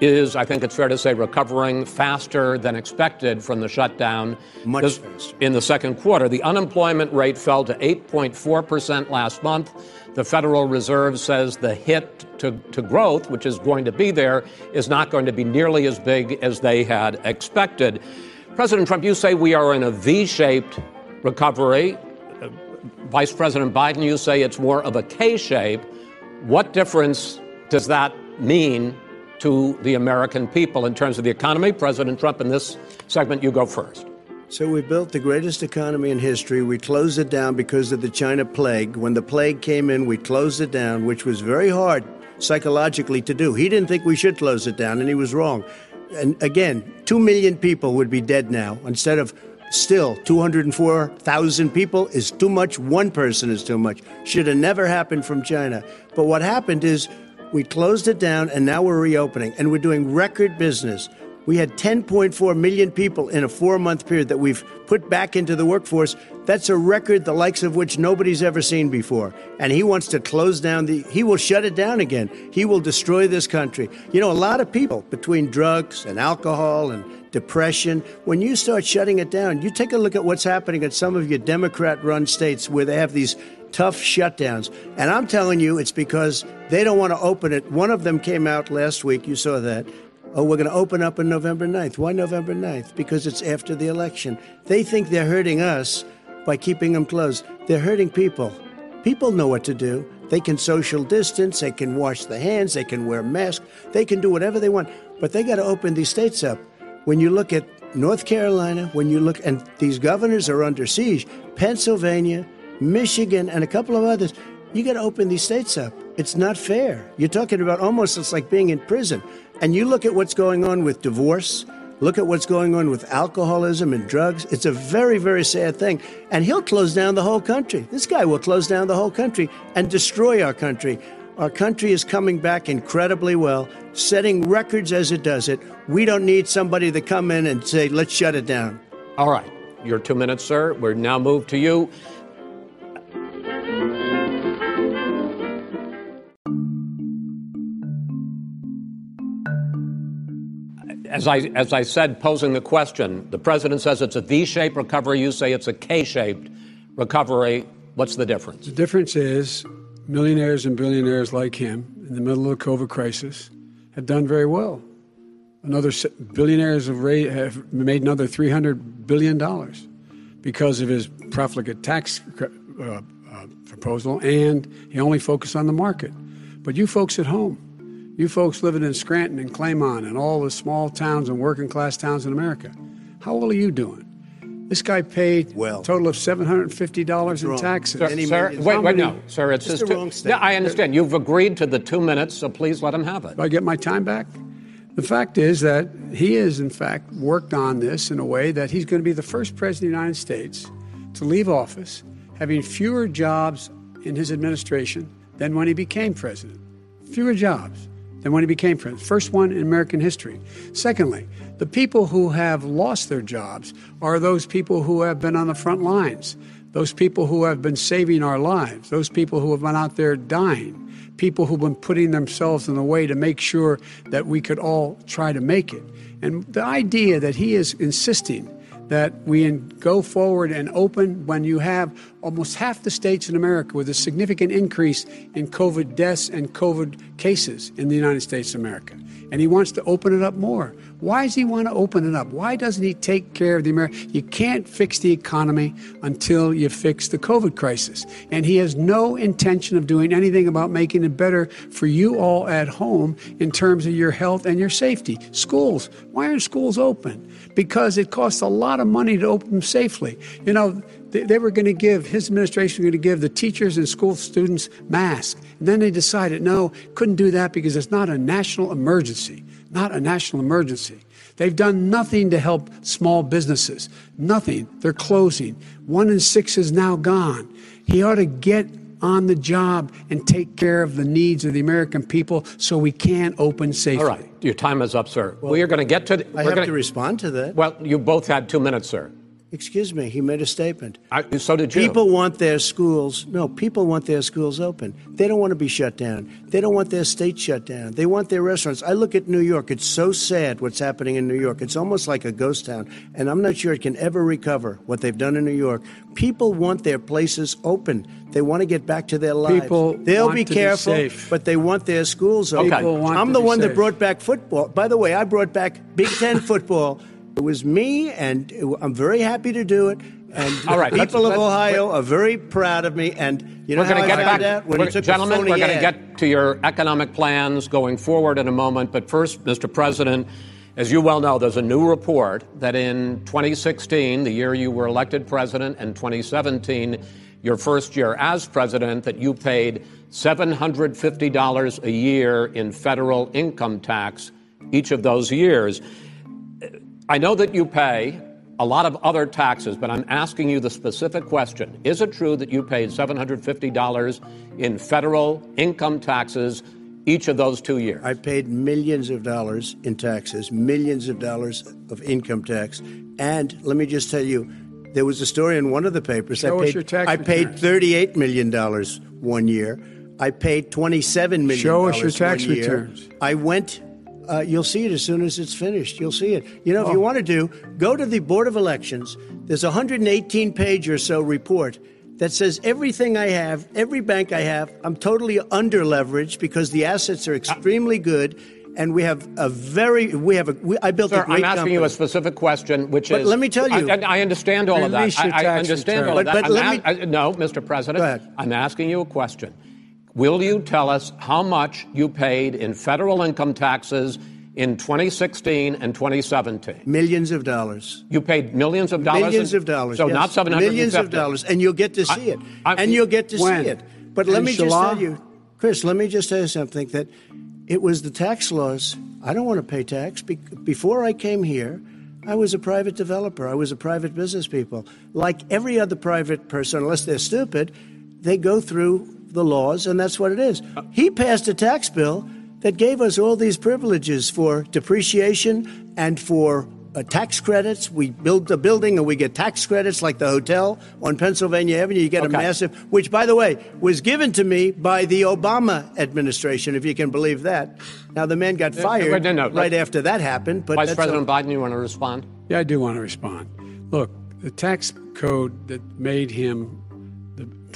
is, I think it's fair to say, recovering faster than expected from the shutdown. Much This- faster. In the second quarter, the unemployment rate fell to 8.4 percent last month. The Federal Reserve says the hit to, to growth, which is going to be there, is not going to be nearly as big as they had expected. President Trump, you say we are in a V-shaped recovery. Uh, Vice President Biden, you say it's more of a K shape. What difference does that mean to the American people in terms of the economy? President Trump, in this segment, you go first. So we built the greatest economy in history. We closed it down because of the China plague. When the plague came in, we closed it down, which was very hard psychologically to do. He didn't think we should close it down, and he was wrong. And again, two million people would be dead now instead of still 204,000 people is too much. One person is too much. Should have never happened from China. But what happened is we closed it down, and now we're reopening, and we're doing record business. We had 10.4 million people in a four month period that we've put back into the workforce. That's a record the likes of which nobody's ever seen before. And he wants to close down the, he will shut it down again. He will destroy this country. You know, a lot of people between drugs and alcohol and depression, when you start shutting it down, you take a look at what's happening in some of your Democrat run states where they have these tough shutdowns. And I'm telling you, it's because they don't want to open it. One of them came out last week, you saw that. Oh, we're going to open up on November 9th. Why November 9th? Because it's after the election. They think they're hurting us by keeping them closed. They're hurting people. People know what to do. They can social distance, they can wash their hands, they can wear masks, they can do whatever they want. But they got to open these states up. When you look at North Carolina, when you look, and these governors are under siege, Pennsylvania, Michigan, and a couple of others, you got to open these states up. It's not fair. You're talking about almost it's like being in prison. And you look at what's going on with divorce, look at what's going on with alcoholism and drugs. It's a very, very sad thing. And he'll close down the whole country. This guy will close down the whole country and destroy our country. Our country is coming back incredibly well, setting records as it does it. We don't need somebody to come in and say, let's shut it down. All right. Your two minutes, sir. We're now moved to you. As I, as I said, posing the question, the president says it's a V shaped recovery. You say it's a K shaped recovery. What's the difference? The difference is millionaires and billionaires like him in the middle of the COVID crisis have done very well. Another billionaires have, raised, have made another $300 billion because of his profligate tax uh, uh, proposal, and he only focused on the market. But you folks at home, you folks living in Scranton and Claymont and all the small towns and working class towns in America, how well are you doing? This guy paid well. a total of seven hundred and fifty dollars in taxes. Sir, sir wait, wait, no, sir, it's just wrong Yeah, I understand. You've agreed to the two minutes, so please let him have it. Do I get my time back? The fact is that he has, in fact, worked on this in a way that he's going to be the first president of the United States to leave office having fewer jobs in his administration than when he became president. Fewer jobs than when he became president. First one in American history. Secondly, the people who have lost their jobs are those people who have been on the front lines, those people who have been saving our lives, those people who have been out there dying, people who've been putting themselves in the way to make sure that we could all try to make it. And the idea that he is insisting that we go forward and open when you have almost half the states in America with a significant increase in COVID deaths and COVID cases in the United States of America. And he wants to open it up more. Why does he want to open it up? Why doesn't he take care of the American? You can't fix the economy until you fix the COVID crisis. And he has no intention of doing anything about making it better for you all at home in terms of your health and your safety. Schools. Why aren't schools open? Because it costs a lot of money to open them safely. You know, they, were going to give, his administration was going to give the teachers and school students masks. And then they decided, no, couldn't do that because it's not a national emergency not a national emergency. They've done nothing to help small businesses. Nothing. They're closing. One in six is now gone. He ought to get on the job and take care of the needs of the American people so we can open safely. All right. Your time is up, sir. Well, we are going to get to. The, I have gonna, to respond to that. Well, you both had two minutes, sir. Excuse me, he made a statement. I, so did you. People want their schools. No, people want their schools open. They don't want to be shut down. They don't want their state shut down. They want their restaurants. I look at New York. It's so sad what's happening in New York. It's almost like a ghost town. And I'm not sure it can ever recover what they've done in New York. People want their places open. They want to get back to their lives. People They'll be careful, be but they want their schools open. Okay. I'm the one safe. that brought back football. By the way, I brought back Big Ten (laughs) football. It was me, and I'm very happy to do it. And (laughs) All right, people let's, of Ohio are very proud of me. And you know we're going to get back, out? When gentlemen, we're going to get to your economic plans going forward in a moment. But first, Mr. President, as you well know, there's a new report that in 2016, the year you were elected president, and 2017, your first year as president, that you paid $750 a year in federal income tax each of those years. I know that you pay a lot of other taxes, but I'm asking you the specific question. Is it true that you paid $750 in federal income taxes each of those two years? I paid millions of dollars in taxes, millions of dollars of income tax. And let me just tell you, there was a story in one of the papers. Show I paid, us your tax I paid $38 million one year. I paid $27 million. Show us your tax returns. I went uh, you'll see it as soon as it's finished. You'll see it. You know, if you oh. want to do, go to the Board of Elections. There's a 118 page or so report that says everything I have, every bank I have, I'm totally under leveraged because the assets are extremely good. And we have a very, we have a, we, I built Sir, a great I'm asking company. you a specific question, which but is. let me tell you. I, I understand all of that. I, I, understand return. all of but, that. But let a- me, I, no, Mr. President. I'm asking you a question. Will you tell us how much you paid in federal income taxes in 2016 and 2017. Millions of dollars. You paid millions of dollars. Millions in, of dollars. So yes. not 750. Millions of dollars, and you'll get to see I, it. I, and you'll get to when? see it. But let me just Inshallah? tell you, Chris. Let me just tell you something. That it was the tax laws. I don't want to pay tax. Be- before I came here, I was a private developer. I was a private business people. Like every other private person, unless they're stupid, they go through the laws, and that's what it is. He passed a tax bill that gave us all these privileges for depreciation and for uh, tax credits. We build a building and we get tax credits, like the hotel on Pennsylvania Avenue. You get Okay. a massive, which, by the way, was given to me by the Obama administration, if you can believe that. Now, the man got fired wait, no, no, right after that happened. But Vice President a- Biden, you want to respond? Yeah, I do want to respond. Look, the tax code that made him, the,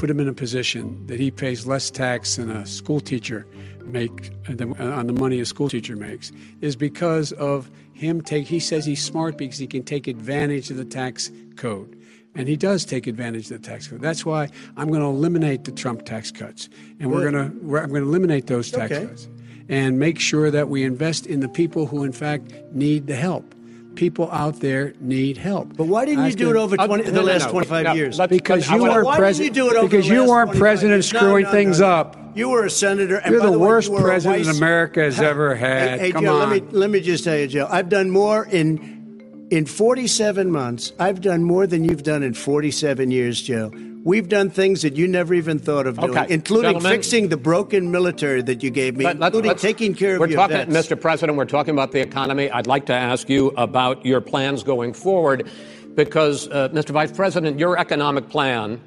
put him in a position that he pays less tax than a school teacher make uh, on the money a school teacher makes is because of him take. He says he's smart because he can take advantage of the tax code. And he does take advantage of the tax code. That's why I'm going to eliminate the Trump tax cuts, and we're going to I'm going to eliminate those tax Okay. cuts, and make sure that we invest in the people who, in fact, need the help. People out there need help. But why didn't you do it over Uh, 20, no, the last no. 25 No, years? Because you weren't president. didn't you do it over because you weren't president? Screwing no, things no. up. You were a senator. And You're by the way, worst you president vice- America has ever had. Hey, hey, Come Joe, on. Let me, let me just tell you, Joe. I've done more in in 47 months. I've done more than you've done in 47 years, Joe. We've done things that you never even thought of doing, Okay, including gentlemen. fixing the broken military that you gave me, Let- including taking care of we're your talking, vets. Mr. President, we're talking about the economy. I'd like to ask you about your plans going forward because, uh, Mr. Vice President, your economic plan,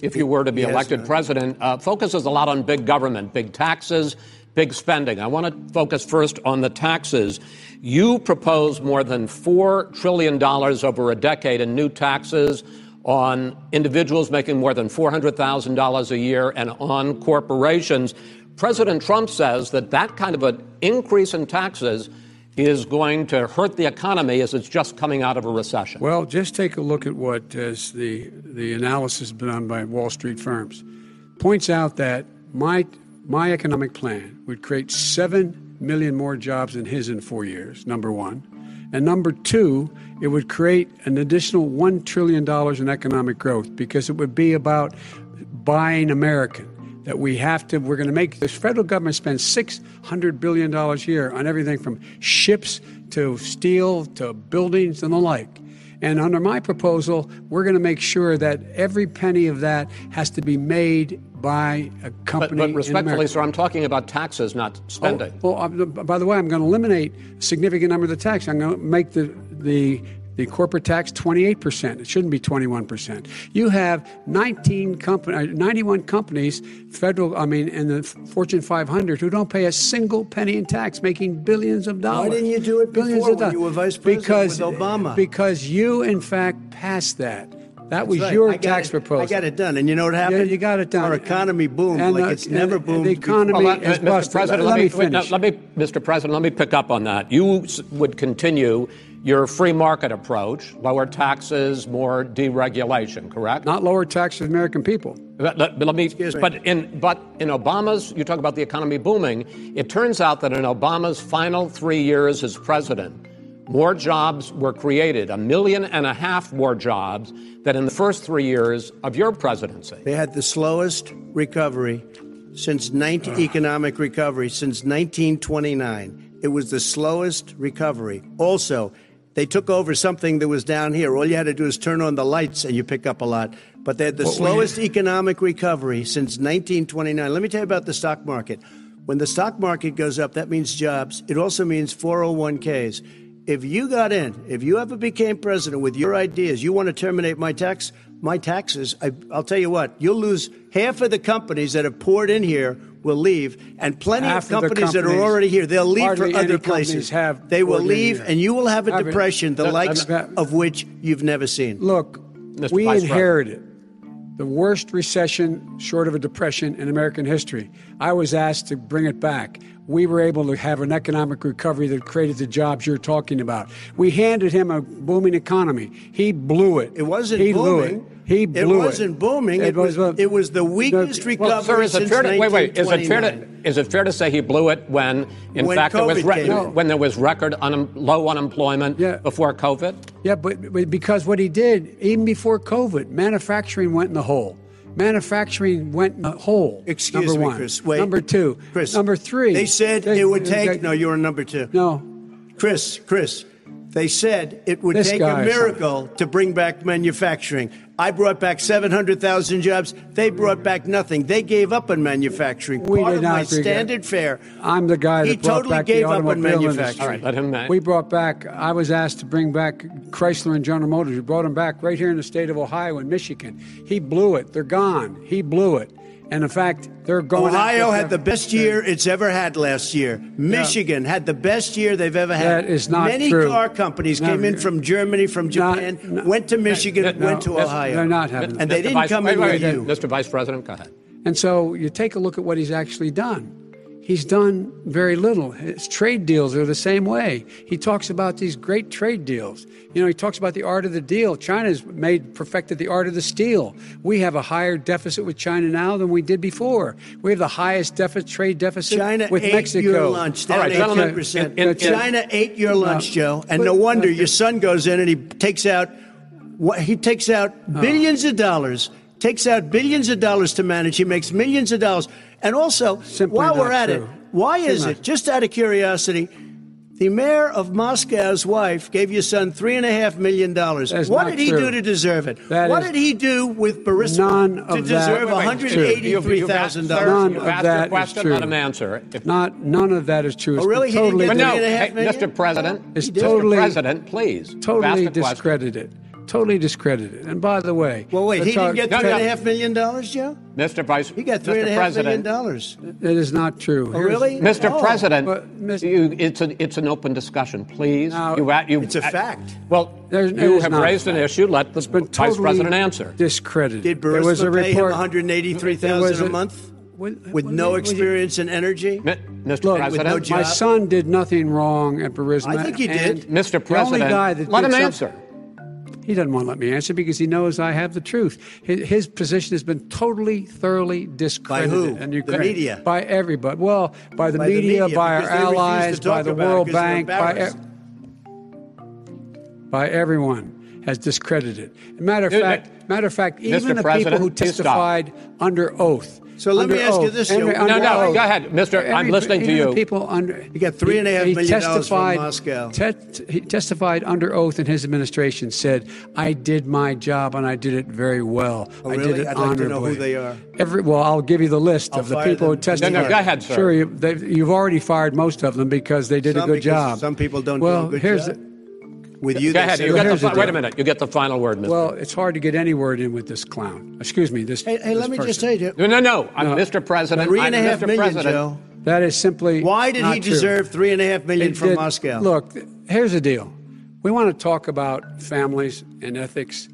if you were to be Yes, elected president, uh, focuses a lot on big government, big taxes, big spending. I want to focus first on the taxes. You propose more than $4 trillion over a decade in new taxes on individuals making more than $400,000 a year and on corporations. President Trump says that that kind of an increase in taxes is going to hurt the economy as it's just coming out of a recession. Well, just take a look at what as the the analysis done by Wall Street firms points out that my my economic plan would create seven million more jobs than his in four years. Number one, and number two, it would create an additional one trillion dollars in economic growth because it would be about buying American. That we have to, we're going to make this federal government spend six hundred billion dollars a year on everything from ships to steel to buildings and the like. And under my proposal, we're going to make sure that every penny of that has to be made by a company. but in respectfully, sir, I'm talking about taxes, not spending. Oh, well, uh, by the way, I'm going to eliminate a significant number of the tax. I'm going to make the the the corporate tax 28%. It shouldn't be 21%. You have 19 company, 91 companies, federal, I mean, in the Fortune 500 who don't pay a single penny in tax, making billions of dollars. Why didn't you do it billions before of when dollars. you were vice president because, with Obama? Because you, in fact, passed that. That was Right. your tax it- proposal. I got it done. And you know what happened? Yeah, you got it done. Our economy boomed And, like uh, it's never and- and boomed the economy Well, let- is Mr. busted. President, let, let, me me, wait, no, finish. let me, Mr. President, let me pick up on that. You would continue your free market approach, lower taxes, more deregulation, correct? Not lower taxes for American people. But let, but let me. me. But in but in Obama's, you talk about the economy booming. It turns out that in Obama's final three years as president, more jobs were created, a million and a half more jobs than in the first three years of your presidency. They had the slowest recovery since 19, ah. economic recovery since 1929. It was the slowest recovery. Also, they took over something that was down here. All you had to do is turn on the lights and you pick up a lot. But they had the What slowest economic recovery since 1929. Let me tell you about the stock market. When the stock market goes up, that means jobs. It also means 401ks. If you got in, if you ever became president with your ideas, you want to terminate my tax, my taxes, I, I'll tell you what, you'll lose half of the companies that have poured in here will leave, and plenty Half of of the companies, that are already here, they'll leave for other places. have they will leave, here. and you will have a Haven't- depression, the Let- likes let- of which you've never seen. Look, Mr. we Vice President. inherited the worst recession, short of a depression, in American history. I was asked to bring it back. We were able to have an economic recovery that created the jobs you're talking about. We handed him a booming economy. He blew it. It wasn't he Blew booming. It. He blew it. wasn't booming. It, was. uh, it was the weakest recovery Well, sir, is it fair to wait? Wait, is it fair to is it fair to say he blew it when, in When fact, there was came in. when there was record un, low unemployment Yeah. before COVID? Yeah, but, but because what he did, even before COVID, manufacturing went in the hole. Manufacturing went in the hole. Excuse number me, one. Chris. Wait. Number two. Chris. Number three. They said they- it would they- take. No, you were number two. No. Chris, Chris, they said it would This take a miracle to bring back manufacturing. I brought back 700,000 jobs. They brought back nothing. They gave up on manufacturing. We Part did of not my agree. standard fare. I'm the guy that He brought totally back gave the up on automobile manufacturing. industry. All right, let him. We brought back. I was asked to bring back Chrysler and General Motors. We brought them back right here in the state of Ohio and Michigan. He blew it. They're gone. He blew it. And in fact, they're going. Ohio had the best year it's ever had last year. Michigan had the best year they've ever had. That is not Many true. car companies No, came in from Germany, from Not- Japan, no. went to Michigan, No, went to Ohio. they're not having And they didn't Vice- come wait, in wait, with wait, you. Mr. Vice President, go ahead. And so you take a look at what he's actually done. He's done very little. His trade deals are the same way. He talks about these great trade deals. You know, he talks about the art of the deal. China's made perfected the art of the steal. We have a higher deficit with China now than we did before. We have the highest deficit trade deficit China with ate Mexico. your lunch. Down All right, gentlemen, 18%. in- in- China ate your uh, lunch, Joe, and but- no wonder but- your son goes in and he takes out what he takes out Oh. billions of dollars, takes out billions of dollars to manage. He makes millions of dollars, and also Simply while we're at it, why is Simply it? not. Just out of curiosity. The mayor of Moscow's wife gave your son three and a half million dollars. What not did he true. do to deserve it? That what is- did he do with Burisma None to of deserve Wait, wait, one wait, hundred true. eighty-three thousand None dollars? None You've of asked that your is question, true. let him answer. If, Not none of that is true. Oh, it's Oh, really? been He didn't totally get but the no, three and a half hey, million? Mr. President, It's Mr. President, please. totally asked the question. Discredited. Totally discredited. And by the way, Well, wait, he didn't talk- get No, three and a no. half million dollars, Joe? Mr. Vice, He got three Mr. and a half million President, dollars. That is not true. Oh, Here's- really? Mr. Oh. President, But, Mr. you, it's, a, it's an open discussion, please. Now, you, a- you, It's a fact. Well, There's- it you have raised an issue. Let the been Vice totally President answer. Discredited. Did There was a pay him report. one hundred eighty-three there thousand was a month with, with no experience in energy? Mr. Look, President, no my son did nothing wrong at Burisma. I think he did. and Mr. the only President, guy that let did him answer. He doesn't want to let me answer because he knows I have the truth. His, his position has been totally, thoroughly discredited. By who? in The media? By everybody. Well, by the, By the media, media, by our because they refuse to allies, by the about it World Bank, by, e- by everyone has discredited. Matter of fact, matter of fact, Mr. even the President, people who testified under oath. So let me under ask you this, every- Joe. No, no, oath. go ahead, Mr. I'm listening to even the you. People under He got three and a half he million dollars from testified- Moscow. te- he testified under oath in his administration. Said, "I did my job and I did it very well. Oh, I did really? it I'd like to know who they are. Every well, I'll give you the list I'll of the fire people who them. testified. No, no, go ahead, sir. Sure, you, you've already fired most of them because they did Some a good job. some people don't do well, a good here's job. The, With you, Go ahead. say- You get the, fi- wait a minute. You get the final word, Mr. well, it's hard to get any word in with this clown. Excuse me. This. Hey, hey, this let me just person. tell you, no, no, no. I'm Mr. President. three and a I'm half Mr. million, President. Joe. That is simply. Why did not he true. deserve three and a half million It from did- Moscow? Look, here's the deal. We want to talk about families and ethics.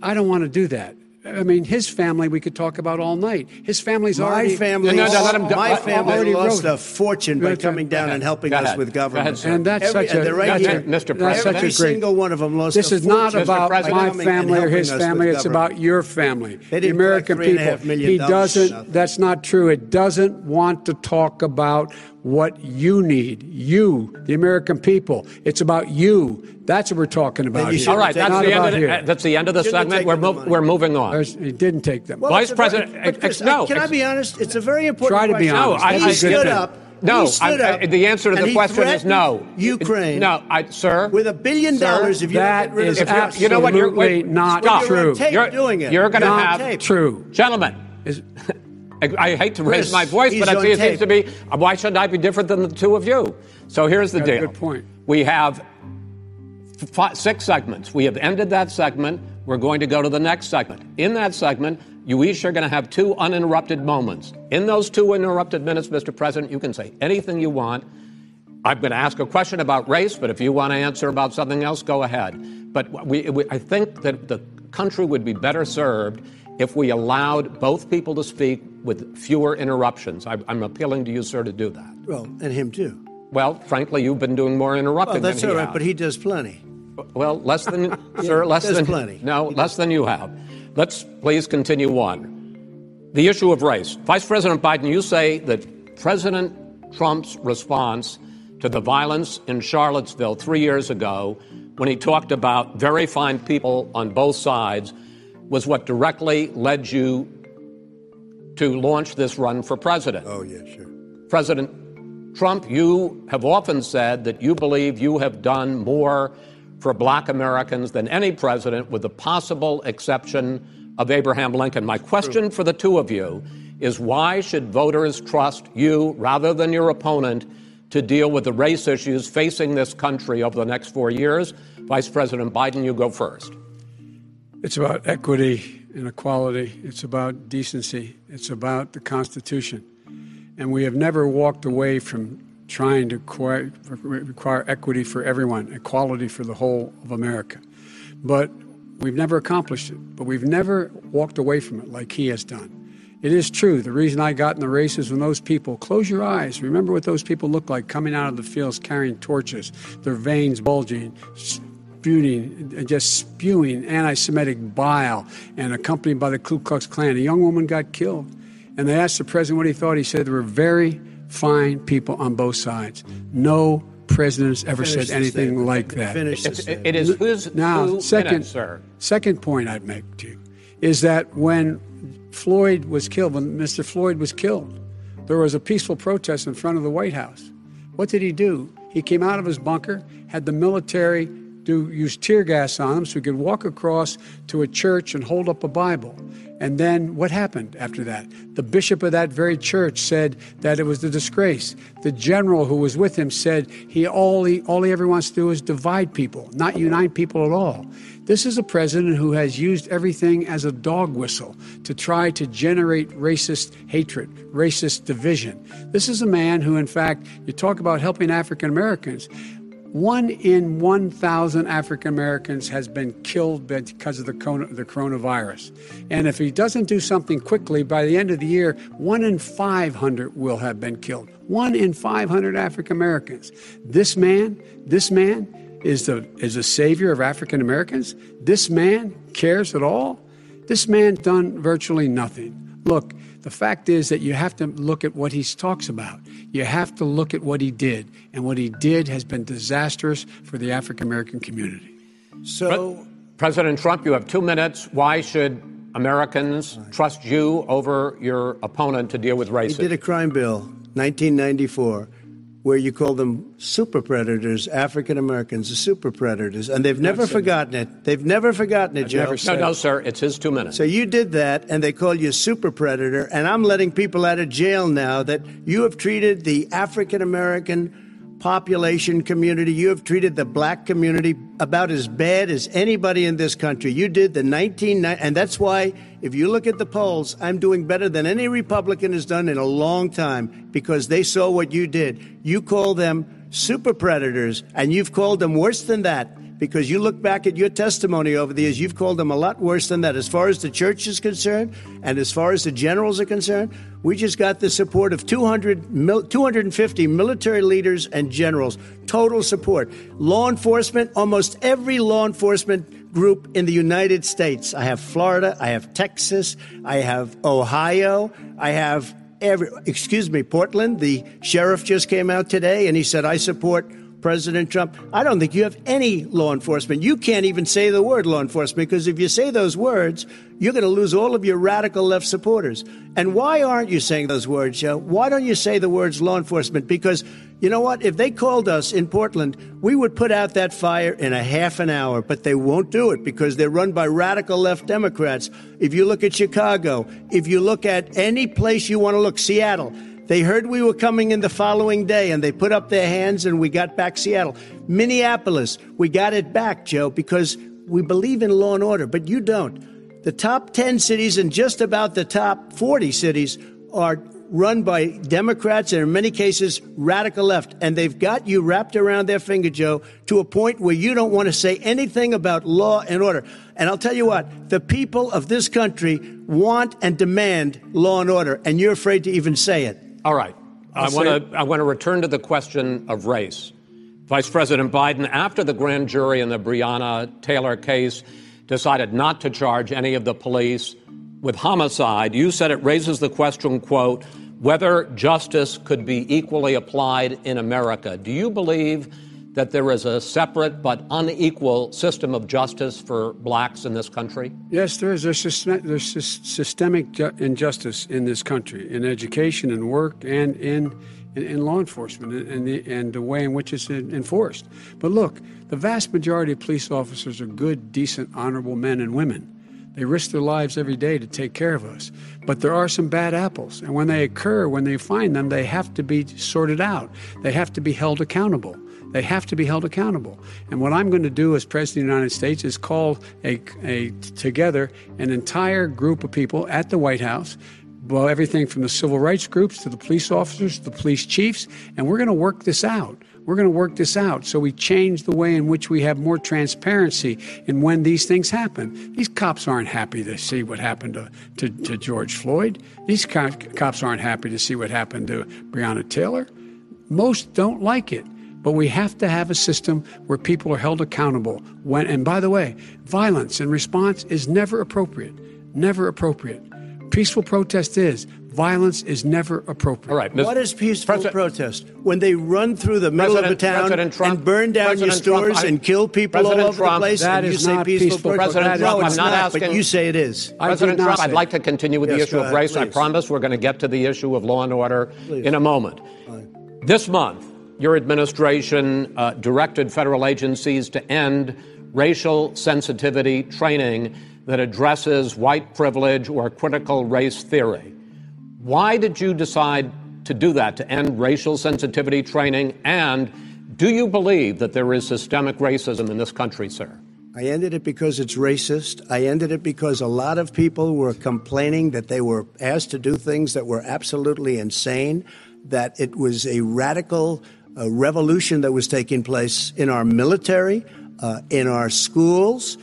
I don't want to do that. I mean, his family we could talk about all night. His family's my already. family, No, no, no, let my family already lost wrote- a fortune by coming down and helping us with Go government. ahead. And that's Every- such a right here. Mr. That's President. such Every a great. single one of them lost This a is not about my family or his family. It's government. about your family, the American collect three and a people. He doesn't. Nothing. That's not true. It doesn't want to talk about what you need. You, the American people. It's about you. That's what we're talking about. you here. should All right, that's the, end about of the, here. uh, that's the end of the Shouldn't have segment. We're, taken the mov- money. we're moving on. There's- He didn't take them. Well, Vice it's a very- President, Chris, no, can I be honest? It's a very important Try to be question. honest. I- he I- I- stood good up. No, he stood I- up, I- the answer to the question is no. Ukraine. No, I, sir. with a billion Sir, dollars if you that get rid of is the If you're- you know what? You're absolutely wait, not stop. You're true. You're, doing it. You're going to have. True. gentlemen. Is- I, I hate to raise Chris, my voice, but I see it seems to be. Why shouldn't I be different than the two of you? So here's the deal. good point. We have f- six segments. We have ended that segment. We're going to go to the next segment. In that segment, you each are going to have two uninterrupted moments. In those two uninterrupted minutes, Mr. President, you can say anything you want. I'm going to ask a question about race, but if you want to answer about something else, go ahead. But we, we, I think that the country would be better served if we allowed both people to speak with fewer interruptions. I, I'm appealing to you, sir, to do that. Well, and him too. Well, frankly, you've been doing more interrupting Well, that's than all he right, has. but he does plenty. Well, less than, (laughs) sir, less than plenty. No, less than you have. Let's please continue on. The issue of race. Vice President Biden, you say that President Trump's response to the violence in Charlottesville three years ago, when he talked about very fine people on both sides, was what directly led you to launch this run for president. Oh, yeah, sure. President Trump, you have often said that you believe you have done more for black Americans than any president, with the possible exception of Abraham Lincoln. My question True. for the two of you is why should voters trust you rather than your opponent to deal with the race issues facing this country over the next four years? Vice President Biden, you go first. It's about equity and equality. It's about decency. It's about the Constitution. And we have never walked away from trying to require, require equity for everyone, equality for the whole of America. But we've never accomplished it. But we've never walked away from it like he has done. It is true. The reason I got in the race is when those people, close your eyes, remember what those people look like coming out of the fields carrying torches, their veins bulging, spewing, just spewing anti Semitic bile, and accompanied by the Ku Klux Klan. A young woman got killed. And they asked the president what he thought. He said there were very fine people on both sides. No president has ever Finish said anything like that. Finish it, it is who's now who second, minutes, sir. Second point I'd make to you is that when Floyd was killed, when Mr. Floyd was killed, there was a peaceful protest in front of the White House. What did he do? He came out of his bunker, had the military do use tear gas on them so he could walk across to a church and hold up a Bible. And then what happened after that? The bishop of that very church said that it was a disgrace. The general who was with him said he all he all he ever wants to do is divide people, not unite people at all. This is a president who has used everything as a dog whistle to try to generate racist hatred, racist division. This is a man who, in fact, you talk about helping African Americans. One in 1,000 African Americans has been killed because of the, the coronavirus. And if he doesn't do something quickly, by the end of the year, one in 500 will have been killed. One in 500 African Americans. This man, this man is the is a savior of African Americans. This man cares at all. This man done virtually nothing. Look, the fact is that you have to look at what he talks about. You have to look at what he did. And what he did has been disastrous for the African American community. So, Pre- President Trump, you have two minutes. Why should Americans trust you over your opponent to deal with racism? He did a crime bill, 1994 where you call them super predators, African Americans, the super predators, and they've never forgotten it. They've never forgotten it, Joe. no, no, sir. It's his two minutes. So you did that, and they call you super predator, and I'm letting people out of jail now that you have treated the African American population community. You have treated the black community about as bad as anybody in this country. You did the 19, and that's why, if you look at the polls, I'm doing better than any Republican has done in a long time because they saw what you did. You call them super predators, and you've called them worse than that because you look back at your testimony over the years, you've called them a lot worse than that. As far as the church is concerned, and as far as the generals are concerned, we just got the support of 200, 250 military leaders and generals, total support. Law enforcement, almost every law enforcement group in the United States. I have Florida, I have Texas, I have Ohio, I have every, excuse me, Portland. The sheriff just came out today and he said, I support President Trump. I don't think you have any law enforcement. You can't even say the word law enforcement because if you say those words, you're going to lose all of your radical left supporters. And why aren't you saying those words, Joe? Why don't you say the words law enforcement? Because you know what? If they called us in Portland, we would put out that fire in a half an hour, but they won't do it because they're run by radical left Democrats. If you look at Chicago, if you look at any place you want to look, Seattle, they heard we were coming in the following day and they put up their hands and we got back Seattle. Minneapolis, we got it back, Joe, because we believe in law and order, but you don't. The top 10 cities and just about the top 40 cities are run by Democrats and in many cases radical left. And they've got you wrapped around their finger, Joe, to a point where you don't want to say anything about law and order. And I'll tell you what, the people of this country want and demand law and order, and you're afraid to even say it. All right. I want to I want to return to the question of race. Vice President Biden, after the grand jury in the Breonna Taylor case decided not to charge any of the police with homicide. You said it raises the question, quote, whether justice could be equally applied in America. Do you believe that there is a separate but unequal system of justice for blacks in this country? Yes, there is. There's, there's systemic injustice in this country, in education and work and in, in, in law enforcement and the, and the way in which it's enforced. But look, the vast majority of police officers are good, decent, honorable men and women. They risk their lives every day to take care of us. But there are some bad apples. And when they occur, when they find them, they have to be sorted out. They have to be held accountable. They have to be held accountable. And what I'm going to do as President of the United States is call a, a together an entire group of people at the White House well, everything from the civil rights groups to the police officers to the police chiefs, and we're going to work this out. We're going to work this out so we change the way in which we have more transparency in when these things happen. These cops aren't happy to see what happened to, to, to George Floyd. These co- cops aren't happy to see what happened to Breonna Taylor. Most don't like it. But we have to have a system where people are held accountable. When, and by the way, violence in response is never appropriate. Never appropriate. Peaceful protest is. Violence is never appropriate. All right. Ms. What is peaceful President, protest? When they run through the middle President, of a town Trump, and burn down President your stores Trump, and kill people President all over Trump, the place, that and is you say not peaceful, peaceful protest? President no, Trump, it's I'm not, not asking, but you say it is. President Trump, say. I'd like to continue with yes, the issue of race. please. I promise we're going to get to the issue of law and order please. in a moment. Fine. This month, your administration uh, directed federal agencies to end racial sensitivity training that addresses white privilege or critical race theory. Why did you decide to do that, to end racial sensitivity training? And do you believe that there is systemic racism in this country, sir? I ended it because it's racist. I ended it because a lot of people were complaining that they were asked to do things that were absolutely insane, that it was a radical uh, revolution that was taking place in our military, uh, in our schools,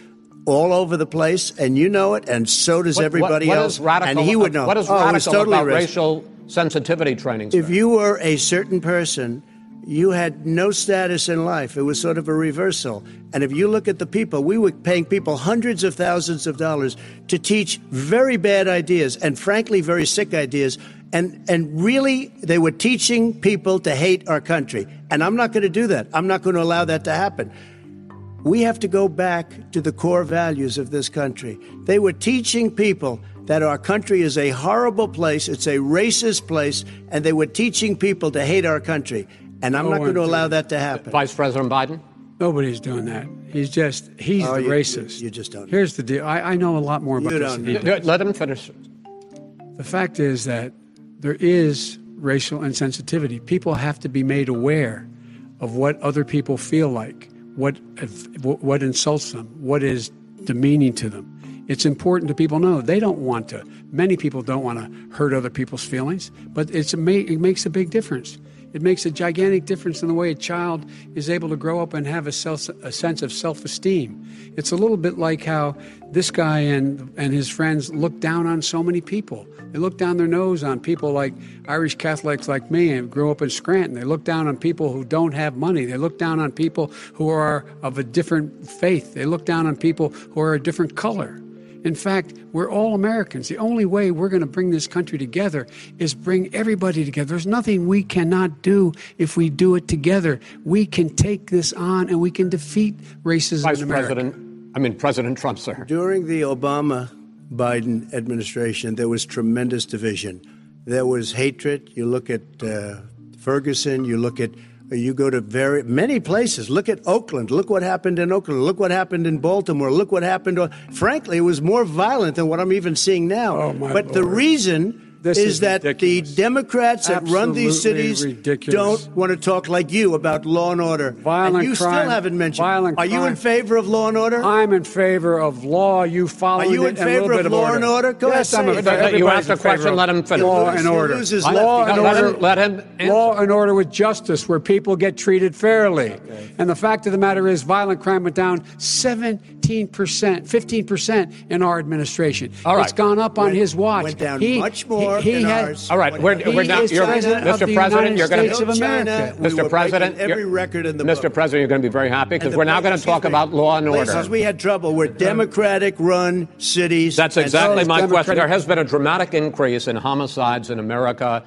all over the place, and you know it, and so does what, everybody what, what else. Radical, and he would know. What is oh, radical totally about racial sensitivity training? Sir? If you were a certain person, you had no status in life. It was sort of a reversal. And if you look at the people, we were paying people hundreds of thousands of dollars to teach very bad ideas and, frankly, very sick ideas. And, and really, they were teaching people to hate our country. And I'm not going to do that. I'm not going to allow that to happen. We have to go back to the core values of this country. They were teaching people that our country is a horrible place, it's a racist place, and they were teaching people to hate our country. And I'm Oh, not going to allow that to happen. Vice President Biden? Nobody's doing that. He's just, he's Oh, the you- racist. you- you just don't. Here's the deal. I, I know a lot more about You this don't than he does. Let him finish. The fact is that there is racial insensitivity. People have to be made aware of what other people feel like, what what insults them, what is demeaning to them. It's important to people know they don't want to. Many people don't want to hurt other people's feelings, but it's a, it makes a big difference. It makes a gigantic difference in the way a child is able to grow up and have a, self, a sense of self-esteem. It's a little bit like how this guy and and his friends look down on so many people. They look down their nose on people like Irish Catholics like me and grew up in Scranton. They look down on people who don't have money. They look down on people who are of a different faith. They look down on people who are a different color. In fact, we're all Americans. The only way we're going to bring this country together is bring everybody together. There's nothing we cannot do if we do it together. We can take this on and we can defeat racism Vice in America. President, I mean, President Trump, sir. During the Obama Biden administration, there was tremendous division. There was hatred. You look at uh, Ferguson, you look at you go to very many places. Look at Oakland. Look what happened in Oakland. Look what happened in Baltimore. Look what happened. Frankly, it was more violent than what I'm even seeing now. Oh, but the reason This is, is that ridiculous. the Democrats that run these cities ridiculous. don't want to talk like you about law and order. Violent and you crime- still haven't mentioned. violent Are you in favor of law and order? I'm in favor of law. You follow Are you in a favor bit of law and order? Go yes, ahead, I'm say in it. favor. You Everybody's asked a question, let him finish. Law and order. loses Law left. and order. let him answer. Law and order with justice, where people get treated fairly. And the fact of the matter is, violent crime went down 17%, 15% in our administration. All right. It's gone up on Went- his watch. went down much more He, he in had, ours. All right, we're, He we're now, is you're, president of Mr. the President, United you're going to, China, Mr. President, every record in the Mr. book. President, you're going to be very happy because we're now going to talk we- about law and order. Places we had trouble were Democratic-run cities. That's exactly those my question. There has been a dramatic increase in homicides in America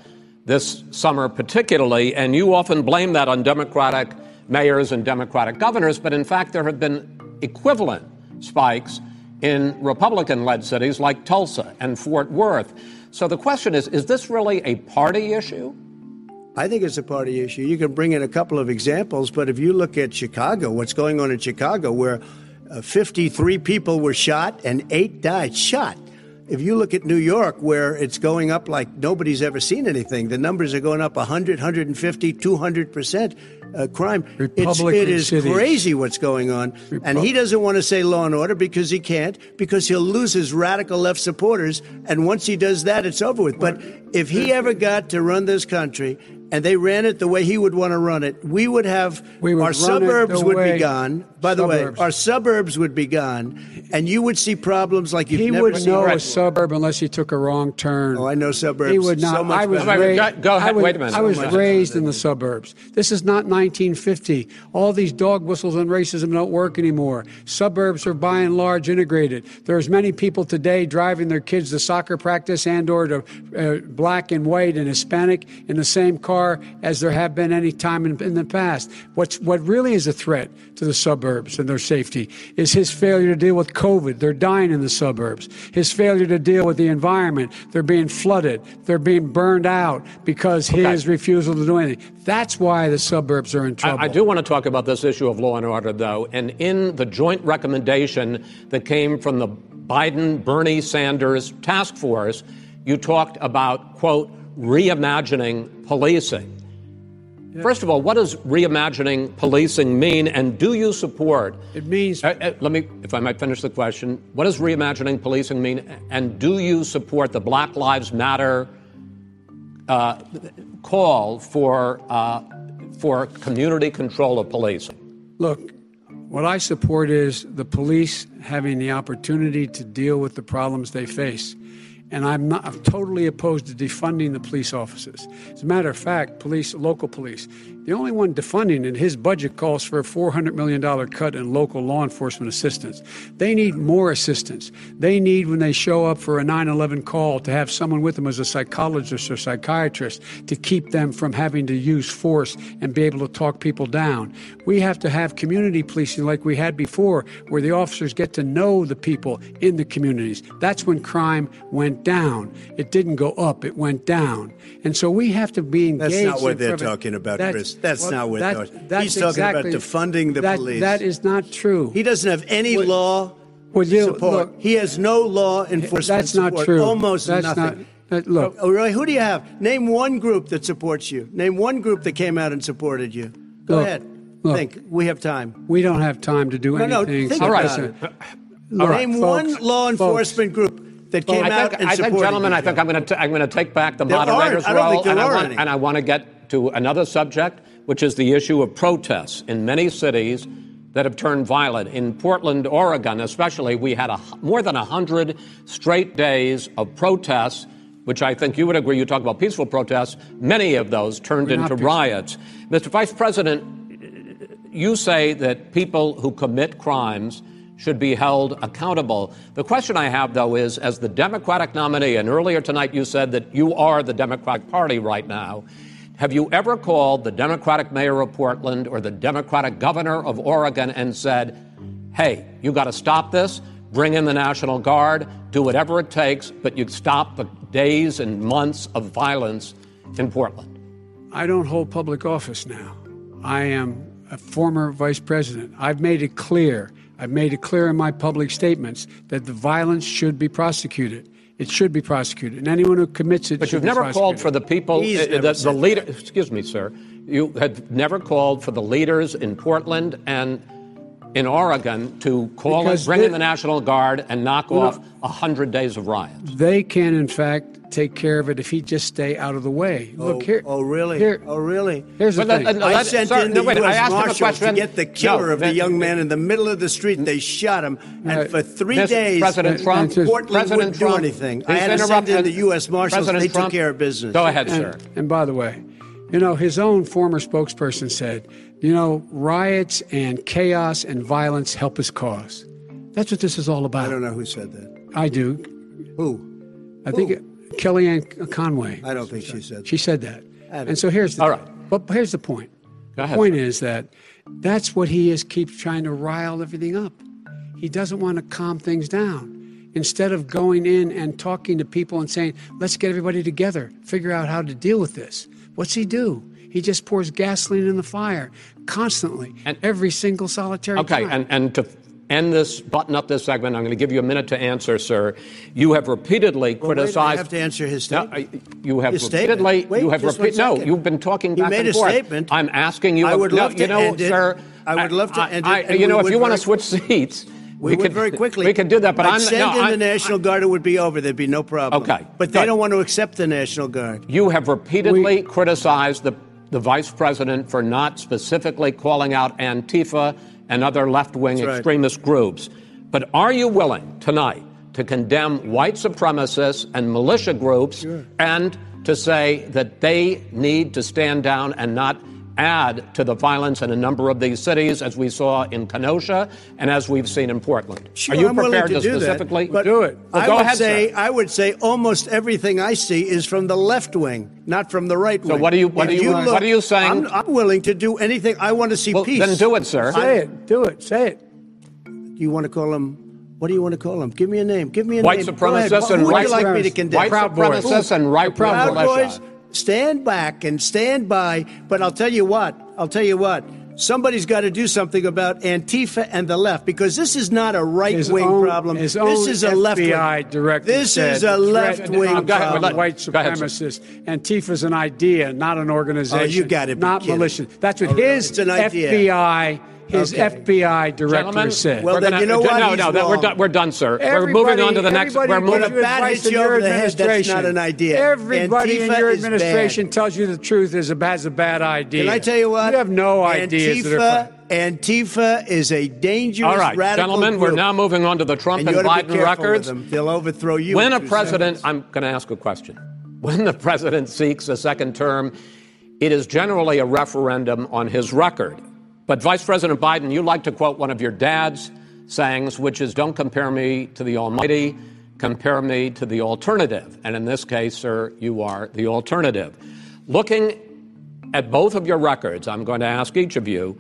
this summer, particularly, and you often blame that on Democratic mayors and Democratic governors, but in fact, there have been equivalent spikes in Republican led cities like Tulsa and Fort Worth. So the question is is this really a party issue? I think it's a party issue. You can bring in a couple of examples, but if you look at Chicago, what's going on in Chicago, where uh, 53 people were shot and eight died shot. If you look at New York, where it's going up like nobody's ever seen anything, the numbers are going up 100, 150, 200 percent uh, crime. It's, Republican it is cities. crazy what's going on, and he doesn't want to say law and order because he can't, because he'll lose his radical left supporters, and once he does that, it's over with. But if he ever got to run this country and they ran it the way he would want to run it, we would have We would our suburbs would way- be gone. By the Suburbs. way, our suburbs would be gone, and you would see problems like you've He never would seen. know before. a suburb unless he took a wrong turn. Oh, I know suburbs He would not. so much I was better. Raised. go- go ahead. I was, Wait a minute. I was So raised in the suburbs. This is not 1950. All these dog whistles on racism don't work anymore. Suburbs are by and large integrated. There's many people today driving their kids to soccer practice and/or to uh, black and white and Hispanic in the same car as there have been any time in, in the past. What's what really is a threat to the suburbs and their safety is his failure to deal with COVID. They're dying in the suburbs. His failure to deal with the environment. They're being flooded. They're being burned out because his refusal to do anything. That's why the suburbs are in trouble. I, I do want to talk about this issue of law and order, though. And in the joint recommendation that came from the Biden Bernie Sanders task force, you talked about, quote, reimagining policing. First of all, what does reimagining policing mean, and do you support? It means Uh, uh, let me, if I might finish the question. What does reimagining policing mean, and do you support the Black Lives Matter uh, call for uh, for community control of policing? Look, what I support is the police having the opportunity to deal with the problems they face. And I'm not I'm totally opposed to defunding the police officers. As a matter of fact, police, local police, the only one defunding it, his budget calls for a $400 million cut in local law enforcement assistance. They need more assistance. They need, when they show up for a 9 11 call, to have someone with them as a psychologist or psychiatrist to keep them from having to use force and be able to talk people down. We have to have community policing like we had before, where the officers get to know the people in the communities. That's when crime went down. It didn't go up, it went down. And so we have to be engaged. That's not what they're prevent- talking about, That's- Chris. That's well, not what that- they're- that's He's talking about defunding the that- police. That is not true. He doesn't have any law Well, you- support. look- he has no law enforcement That's not support. true. Almost That's nothing. not- that- look. Oh, really? Who do you have? Name one group that supports you. Name one group that came out and supported you. Go Look, ahead. look. Think. We have time. We don't have time to do No, no, anything. think All right. about it. Look, uh, Name folks, one law folks, enforcement group that came I out think, and I think gentlemen. I think I'm going to I'm going to take back the There moderator's I role, and, I want, and I want to get to another subject, which is the issue of protests in many cities that have turned violent. In Portland, Oregon, especially, we had a, more than hundred straight days of protests. Which I think you would agree. You talk about peaceful protests. Many of those turned We're into riots. Mr. Vice President, you say that people who commit crimes should be held accountable. The question I have, though, is as the Democratic nominee, and earlier tonight you said that you are the Democratic Party right now. Have you ever called the Democratic mayor of Portland or the Democratic governor of Oregon and said, hey, you got to stop this, bring in the National Guard, do whatever it takes, but you stop the days and months of violence in Portland? I don't hold public office now. I am a former vice president. I've made it clear. I've made it clear in my public statements that the violence should be prosecuted. It should be prosecuted, and anyone who commits it. But should you've never called for the people, uh, the, the leader. Excuse me, sir. You had never called for the leaders in Portland and in Oregon to call Because it, bring they- in the National Guard and knock Well, off a 100 days of riots. They can, in fact, take care of it if he just stay out of the way. Oh, Look here. oh, really? Here, oh, really? here's the But thing. let- no, I let- sent sir, in no, the wait, I U.S. asked him a Marshals to get the killer No, of the young man in the middle of the street. They shot him, and Right. for three Mr. days, President Trump, Portland Portland President wouldn't do anything. I had to send interrupted- in the U.S. Marshals. President they Trump- took care of business. Go ahead, and, sir. and by the way, you know, his own former spokesperson said, you know, riots and chaos and violence help his cause. That's what this is all about. I don't know who said that. I do. Who? I think it, Kellyanne Conway. I don't think she said That. She said that. And so here's the All right. But here's the point. Go ahead, the point sir. is that that's what he is keeps trying to rile everything up. He doesn't want to calm things down. Instead of going in and talking to people and saying, let's get everybody together, figure out how to deal with this. What's he do? He just pours gasoline in the fire constantly, And- every single solitary Okay, time. and, and to end this, button up this segment, I'm going to give you a minute to answer, sir. You have repeatedly Well, wait, criticized. I have to answer his statement. I- you have His repeatedly. Wait, you have just one repeat, No, you've been talking He back made and a forth. statement. I'm asking you. I would no, love to you know, end it. sir. I would love to I- end it, I- and you know, if you want to switch seats, We, would could very quickly. We could do that, but I'd I'm send no, in I'm- the National Guard. It would be over. There'd be no problem. Okay, but they good. don't want to accept the National Guard. You have repeatedly criticized the, the vice president for not specifically calling out Antifa and other left wing right. extremist groups. But are you willing tonight to condemn white supremacists and militia groups and to say that they need to stand down and not add to the violence in a number of these cities, as we saw in Kenosha and as we've seen in Portland? Sure, are you I'm prepared to, to, do specifically that, but Do it. Well, I go would ahead, say sir. I would say almost everything I see is from the left wing, not from the right wing. So what are you- what If are you- what are you saying? I'm, I'm willing to do anything. I want to see Well, peace. then do it, sir. say it. Do it. Say it. Do you want to call him? What do you want to call him? Give me a name. Give me a White name. Go ahead. supremacists Who and would white you like me to condemn? White Proud Boys. and right Proud militia. Boys, stand back and stand by. But I'll tell you what. I'll tell you what. Somebody's got to do something about Antifa and the left because this is not a right wing problem. His this own is a left wing. director. This said is a left wing of problem. white go ahead, sir. supremacists. Antifa's an idea, not an organization. Oh, you got it. be Not kidding. militia. That's what Oh, his It's an idea. FBI, his Okay. FBI director Gentlemen, said. Well, we're then gonna, you know what? No, He's no, that, we're done. We're done, sir. we're moving on to the next. everybody We're moving. When a bat hits in you your over the head, that's not an idea. Everybody in your administration bad. tells you the truth is a, has a bad idea. Can I tell you what? You have no ideas. that are- Antifa, Antifa is a dangerous All right, radical gentlemen, we're now moving on to the Trump and and, you ought to be Biden records. with them. They'll overthrow you. When a president, seconds. I'm going to ask a question. (laughs) When the president seeks a second term, it is generally a referendum on his record. But Vice President Biden, you like to quote one of your dad's sayings, which is, "Don't compare me to the Almighty, compare me to the alternative." And in this case, sir, you are the alternative. Looking at both of your records, I'm going to ask each of you,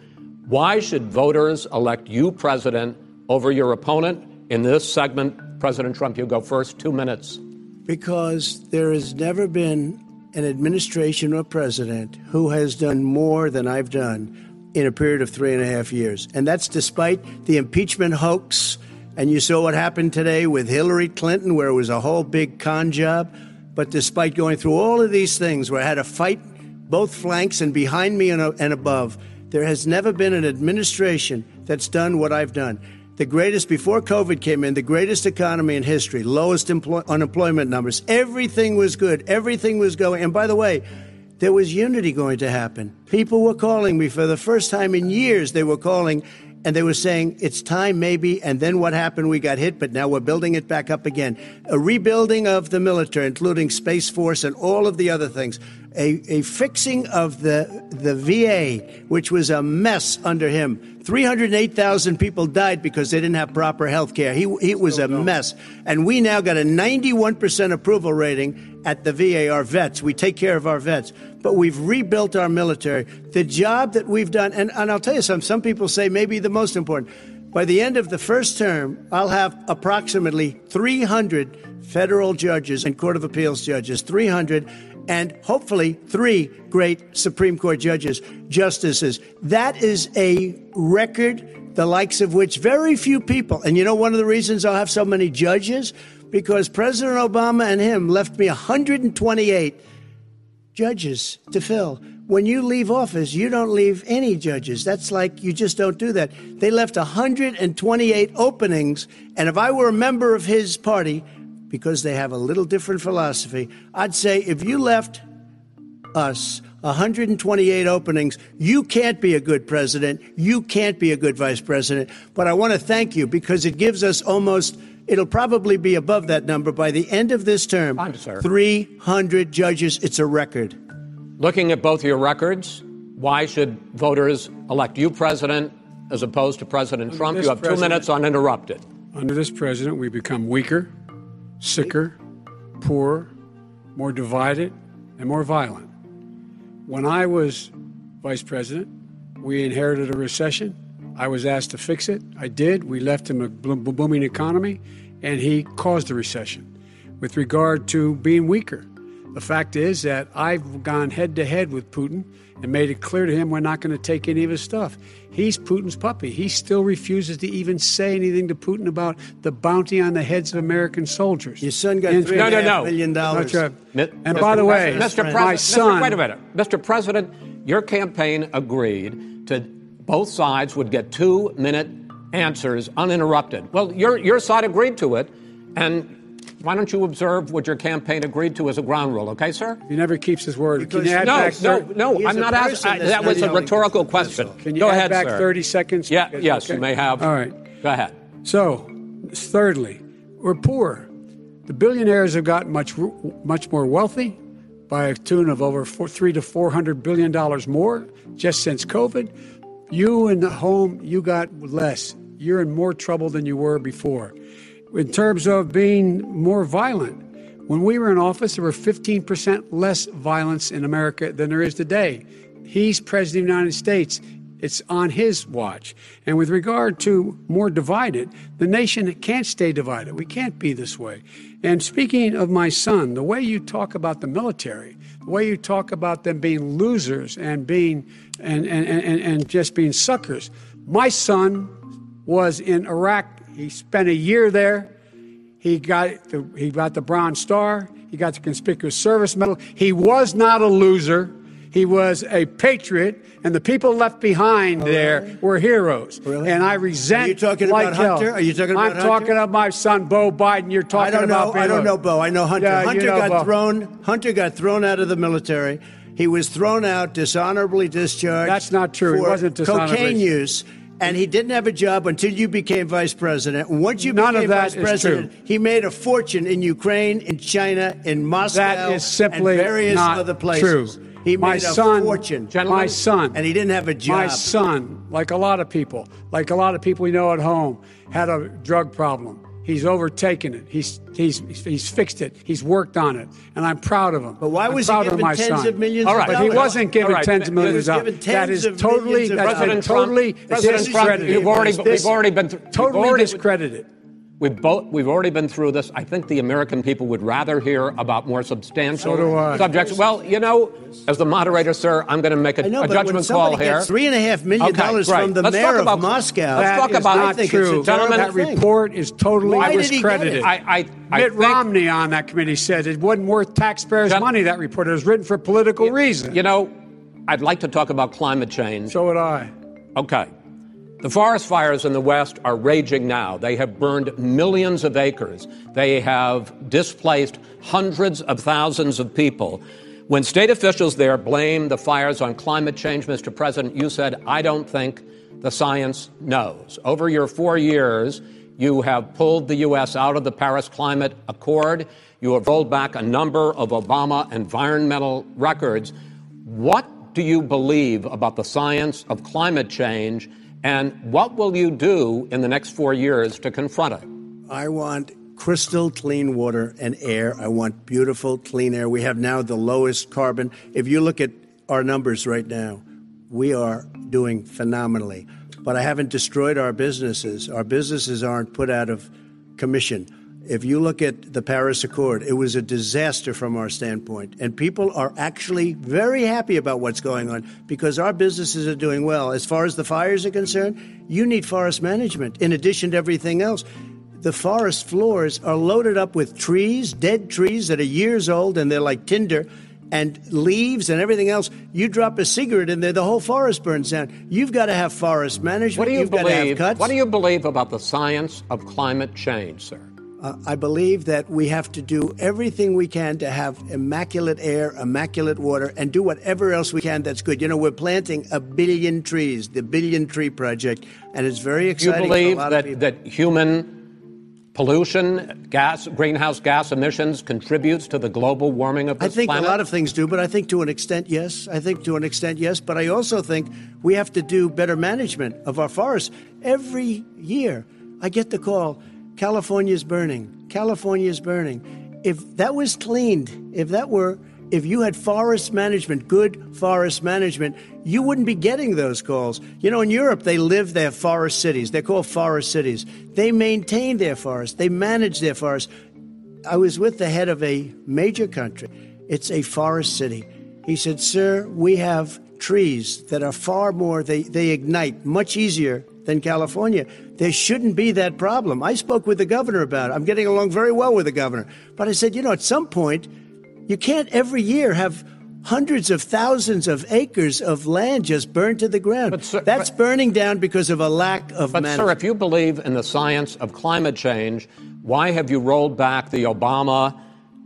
why should voters elect you president over your opponent? In this segment, President Trump, you go first. Two minutes. Because there has never been an administration or president who has done more than I've done in a period of three and a half years. And that's despite the impeachment hoax. And you saw what happened today with Hillary Clinton, where it was a whole big con job. But despite going through all of these things, where I had to fight both flanks and behind me and, uh, and above, there has never been an administration that's done what I've done the greatest before COVID came in, the greatest economy in history, lowest employ- unemployment numbers. Everything was good. Everything was going. And by the way, there was unity going to happen. People were calling me for the first time in years. They were calling and they were saying it's time maybe. And then what happened? We got hit but now we're building it back up again. A rebuilding of the military including space force and all of the other things. A, a fixing of the the VA which was a mess under him. 308,000 people died because they didn't have proper health care. He, he was a mess. And we now got a 91% approval rating at the VA our vets. We take care of our vets but we've rebuilt our military the job that we've done and, and I'll tell you some some people say maybe the most important by the end of the first term, I'll have approximately 300 federal judges and Court of Appeals judges, 300, and hopefully three great Supreme Court judges, justices. That is a record, the likes of which very few people, and you know one of the reasons I'll have so many judges? Because President Obama and him left me 128 judges to fill. when you leave office, you don't leave any judges. That's like you just don't do that. They left 128 openings, and if I were a member of his party, because they have a little different philosophy, I'd say if you left us 128 openings, you can't be a good president. You can't be a good vice president. But I want to thank you because it gives us almost It'll probably be above that number by the end of this term. Fine, sir. 300 judges. It's a record. Looking at both your records, why should voters elect you president as opposed to President Trump? You have two minutes uninterrupted. Under this president, we become weaker, sicker, poorer, more divided, and more violent. When I was vice president, we inherited a recession. I was asked to fix it. I did. We left him a booming economy, and he caused a recession. With regard to being weaker, the fact is that I've gone head to head with Putin and made it clear to him we're not going to take any of his stuff. He's Putin's puppy. He still refuses to even say anything to Putin about the bounty on the heads of American soldiers. Your son got three no, no, no. million dollars. And Mr. by the way, Mr. President, my son. Mr. Wait a minute, Mr. President. Your campaign agreed to both sides would get two-minute answers uninterrupted. Well, your your side agreed to it, and why don't you observe what your campaign agreed to as a ground rule, okay, sir? He never keeps his word. Can you add no, back no, no, no. I'm not asking. That was a rhetorical question. Can you Go add ahead, back sir. 30 seconds? Yeah, yes, okay. you may have. All right. Go ahead. So, thirdly, we're poor. The billionaires have gotten much, much more wealthy by a tune of over four, three to four hundred billion dollars more just since COVID. You in the home, you got less. You're in more trouble than you were before in terms of being more violent. When we were in office, there were 15% less violence in America than there is today. He's president of the United States. It's on his watch. And with regard to more divided, the nation can't stay divided. We can't be this way. And speaking of my son, the way you talk about the military, the way you talk about them being losers and being and, and, and, and just being suckers, my son was in Iraq he spent a year there. He got the, he got the Bronze Star. He got the Conspicuous Service Medal. He was not a loser. He was a patriot, and the people left behind oh, there really? were heroes. Really? And I resent. Are you talking like about Hunter? Hell. Are you talking about I'm Hunter? talking about my son, Beau Biden. You're talking I don't about. Know, I don't know Beau. I know Hunter. Yeah, Hunter you know got Beau. thrown. Hunter got thrown out of the military. He was thrown out, dishonorably discharged. That's not true. He wasn't dishonorably. Cocaine use and he didn't have a job until you became vice president. Once you None became vice president, he made a fortune in Ukraine, in China, in Moscow, that is simply and various not other places. True. He my made a son, fortune. My son. And he didn't have a job. My son, like a lot of people, like a lot of people we know at home, had a drug problem. He's overtaken it. He's he's he's fixed it. He's worked on it, and I'm proud of him. But why I'm was proud he given of tens son. of millions? All right, of but he wasn't given right. tens of millions of dollars. That is totally President totally President Trump, you've already we've already been th- totally already, discredited. We've both we've already been through this. I think the American people would rather hear about more substantial so subjects. Well, you know, as the moderator, sir, I'm going to make a, know, a judgment call here. Three and a half million dollars okay, from the let's mayor about, of Moscow. Let's talk about not true. Gentlemen, that report is totally Why discredited. I, I, I Mitt think, Romney on that committee said it wasn't worth taxpayers' Gen- money. That report it was written for political you, reasons. You know, I'd like to talk about climate change. So would I. Okay. The forest fires in the West are raging now. They have burned millions of acres. They have displaced hundreds of thousands of people. When state officials there blame the fires on climate change, Mr. President, you said, I don't think the science knows. Over your four years, you have pulled the U.S. out of the Paris Climate Accord. You have rolled back a number of Obama environmental records. What do you believe about the science of climate change? And what will you do in the next four years to confront it? I want crystal clean water and air. I want beautiful, clean air. We have now the lowest carbon. If you look at our numbers right now, we are doing phenomenally. But I haven't destroyed our businesses. Our businesses aren't put out of commission. If you look at the Paris Accord, it was a disaster from our standpoint. And people are actually very happy about what's going on because our businesses are doing well. As far as the fires are concerned, you need forest management in addition to everything else. The forest floors are loaded up with trees, dead trees that are years old, and they're like tinder. and leaves and everything else. You drop a cigarette in there, the whole forest burns down. You've got to have forest management. What do you You've believe? Got to have cuts. What do you believe about the science of climate change, sir? Uh, I believe that we have to do everything we can to have immaculate air, immaculate water, and do whatever else we can that's good. You know, we're planting a billion trees, the Billion Tree Project, and it's very exciting. You believe for a lot that, that human pollution, gas, greenhouse gas emissions contributes to the global warming of I think planet? a lot of things do, but I think to an extent, yes. I think to an extent, yes. But I also think we have to do better management of our forests. Every year, I get the call California's burning. California's burning. If that was cleaned, if that were, if you had forest management, good forest management, you wouldn't be getting those calls. You know, in Europe, they live their forest cities. They're called forest cities. They maintain their forests, they manage their forests. I was with the head of a major country. It's a forest city. He said, Sir, we have trees that are far more, they, they ignite much easier than California. There shouldn't be that problem. I spoke with the governor about it. I'm getting along very well with the governor. But I said, you know, at some point, you can't every year have hundreds of thousands of acres of land just burned to the ground. But, sir- That's but- burning down because of a lack of But, management. sir, if you believe in the science of climate change, why have you rolled back the Obama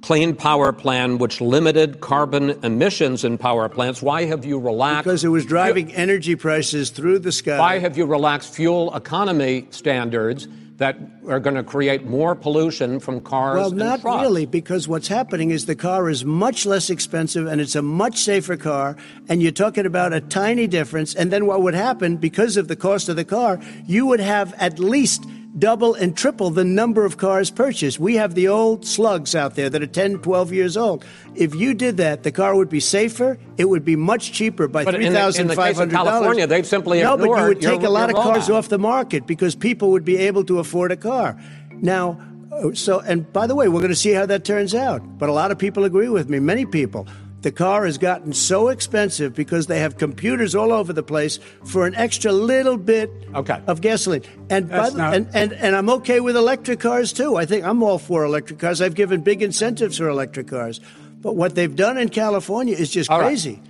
Clean Power Plan, which limited carbon emissions in power plants? Why have you relaxed? because it was driving energy prices through the sky. Why have you relaxed fuel economy standards that are going to create more pollution from cars Well, not trucks? really, because what's happening is the car is much less expensive and it's a much safer car, and you're talking about a tiny difference. And then what would happen, because of the cost of the car, you would have at least double and triple the number of cars purchased. We have the old slugs out there that are 10, 12 years old. If you did that, the car would be safer, it would be much cheaper by But in the- in the case of $3,500. California, they've simply No, but you would your- take a lot of cars off the market because people would be able to afford a car. Now, uh, so, and by the way, we're going to see how that turns out. But a lot of people agree with me, many people. The car has gotten so expensive because they have computers all over the place for an extra little bit Okay. of gasoline. And, the, not- and, and, and I'm okay with electric cars too. I think I'm all for electric cars. I've given big incentives for electric cars. But what they've done in California is just All right. crazy.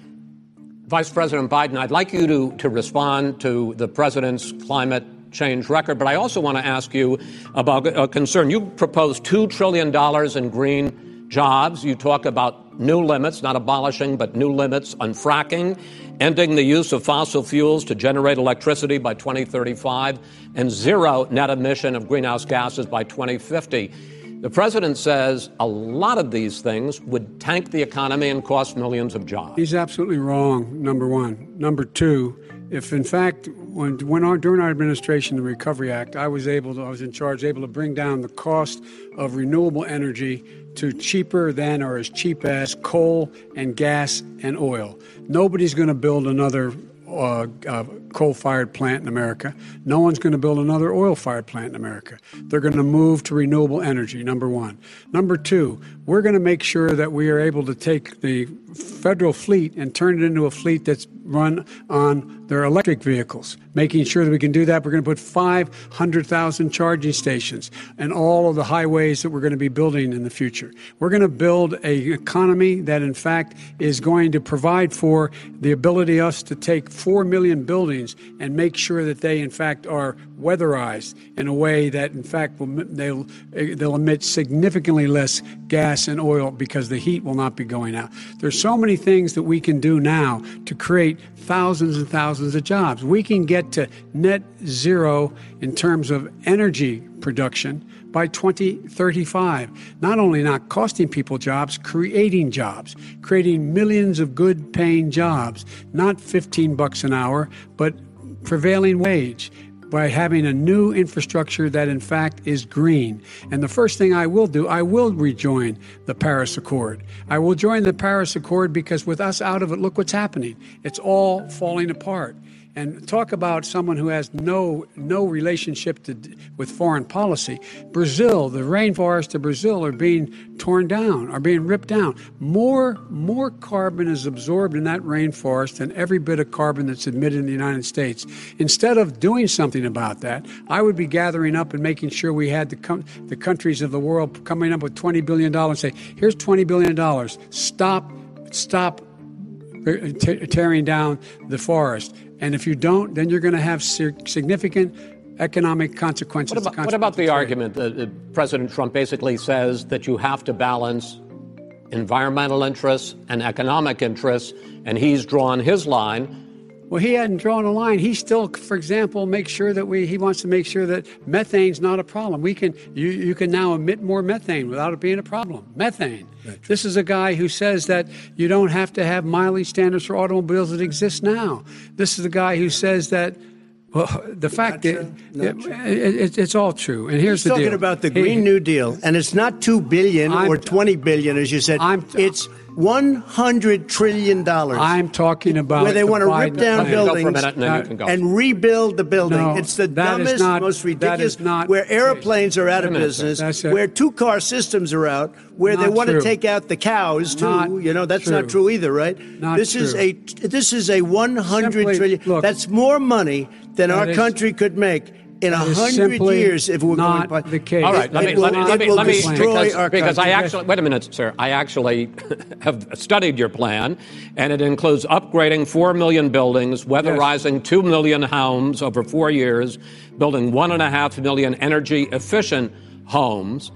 Vice President Biden, I'd like you to, to respond to the president's climate change record, but I also want to ask you about a concern. You proposed $2 trillion in green jobs. You talk about new limits, not abolishing, but new limits on fracking, ending the use of fossil fuels to generate electricity by 2035, and zero net emission of greenhouse gases by 2050. The president says a lot of these things would tank the economy and cost millions of jobs. He's absolutely wrong, number one. Number two, if in fact, when, when our, during our administration, the Recovery Act, I was able to, I was in charge, able to bring down the cost of renewable energy to cheaper than or as cheap as coal and gas and oil. Nobody's going to build another uh, uh, coal fired plant in America. No one's going to build another oil fired plant in America. They're going to move to renewable energy, number one. Number two, we're going to make sure that we are able to take the federal fleet and turn it into a fleet that's run on their electric vehicles. Making sure that we can do that, we're going to put 500,000 charging stations and all of the highways that we're going to be building in the future. We're going to build an economy that, in fact, is going to provide for the ability us to take 4 million buildings and make sure that they, in fact, are weatherized in a way that, in fact, will, they'll, they'll emit significantly less gas and oil because the heat will not be going out. There's so many things that we can do now to create thousands and thousands of jobs. We can get to net zero in terms of energy production by 2035. Not only not costing people jobs, creating jobs, creating millions of good paying jobs, not 15 bucks an hour, but prevailing wage by having a new infrastructure that in fact is green. And the first thing I will do, I will rejoin the Paris Accord. I will join the Paris Accord because with us out of it, look what's happening. It's all falling apart. And talk about someone who has no no relationship to, with foreign policy. Brazil, the rainforests of Brazil are being torn down, are being ripped down. More more carbon is absorbed in that rainforest than every bit of carbon that's emitted in the United States. Instead of doing something about that, I would be gathering up and making sure we had the com- the countries of the world coming up with 20 billion dollars. And say, here's 20 billion dollars. Stop stop uh, tearing down the forest. And if you don't, then you're going to have significant economic consequences. What about, what about the argument that uh, President Trump basically says that you have to balance environmental interests and economic interests, and he's drawn his line well, he hadn't drawn a line. He still, for example, makes sure that we. He wants to make sure that methane's not a problem. We can. You you can now emit more methane without it being a problem. Methane. This is a guy who says that you don't have to have mileage standards for automobiles that exist now. This is a guy who says that well, the fact is, it, it, it's all true. And here's He's the deal. talking about the Green New Deal, and it's not two billion I'm, or twenty billion, as you said. I'm, it's one hundred trillion dollars. I'm talking about where they the want to rip down Biden buildings and, and, rebuild the building. No, it's the dumbest, not, most ridiculous. Not, where airplanes are out of business, where two-car systems are out, where they want true. to take out the cows too. Not you know that's true. not true either, right? Not this true. is a this is a one hundred trillion. Look, that's more money than our is, country could make in a hundred years if we're not going. the case. All right, let me will, let me let me, let me because, because I actually wait a minute, sir. I actually (laughs) have studied your plan, and it includes upgrading four million buildings, weatherizing yes. two million homes over four years, building one and a half million energy efficient homes.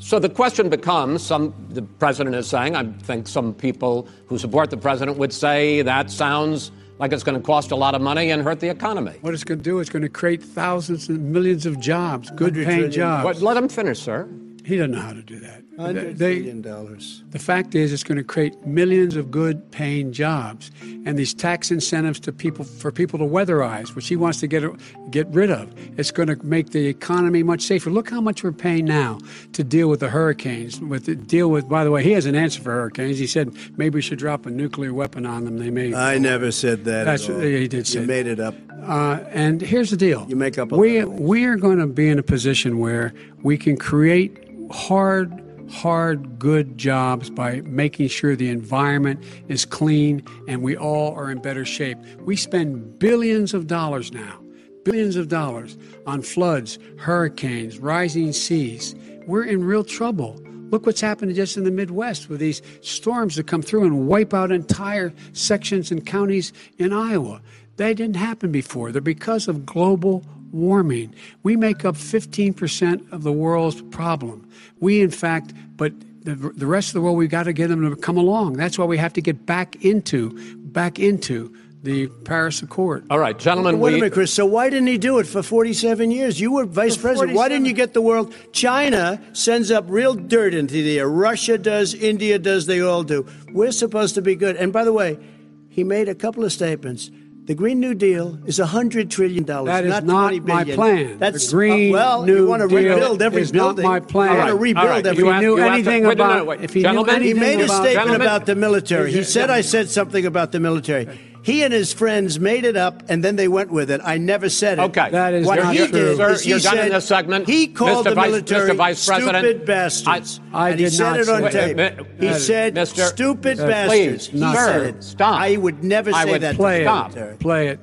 So the question becomes: Some the president is saying. I think some people who support the president would say that sounds like it's going to cost a lot of money and hurt the economy. What it's going to do is going to create thousands and millions of jobs, good paying jobs. What, let him finish, sir. He doesn't know how to do that. Hundred billion dollars. The fact is, it's going to create millions of good-paying jobs, and these tax incentives to people for people to weatherize, which he wants to get get rid of. It's going to make the economy much safer. Look how much we're paying now to deal with the hurricanes. With the, deal with, by the way, he has an answer for hurricanes. He said maybe we should drop a nuclear weapon on them. They may. I never said that. That's he did say. You made it up. Uh, and here's the deal. You make up. we we are going to be in a position where we can create hard hard, good jobs by making sure the environment is clean and we all are in better shape. We spend billions of dollars now, billions of dollars on floods, hurricanes, rising seas. We're in real trouble. Look what's happened just in the Midwest with these storms that come through and wipe out entire sections and counties in Iowa. They didn't happen before. They're because of global warming. We make up 15% of the world's problem. We, in fact, but the, the rest of the world, we've got to get them to come along. That's why we have to get back into, back into the Paris Accord. All right, gentlemen. Wait we, a minute, Chris. So why didn't he do it for 47 years? You were vice president. Why didn't you get the world? China sends up real dirt into the air. Russia does. India does. They all do. We're supposed to be good. And by the way, he made a couple of statements. The Green New Deal is $100 trillion, that is not, not my plan. That's the Green uh, well, New you want to Deal rebuild every is building. not my plan. You want to rebuild right. every If he knew anything about, wait, no, no, if he knew anything he made a statement about the military. He said I said something about the military. He and his friends made it up, and then they went with it. I never said it. Okay, that is what not he true. did Sir, is he you're done said in this segment. he called Mr. the Vice, military Mr. Vice President, stupid bastards. I and he said not it on say tape. that. He Uh, said Mr. stupid uh, bastards. please, he sir, said it. stop. I would never I say would that. play to it. Stop. military. Play it.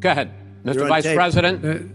Go ahead, Mr. You're Vice tape. President.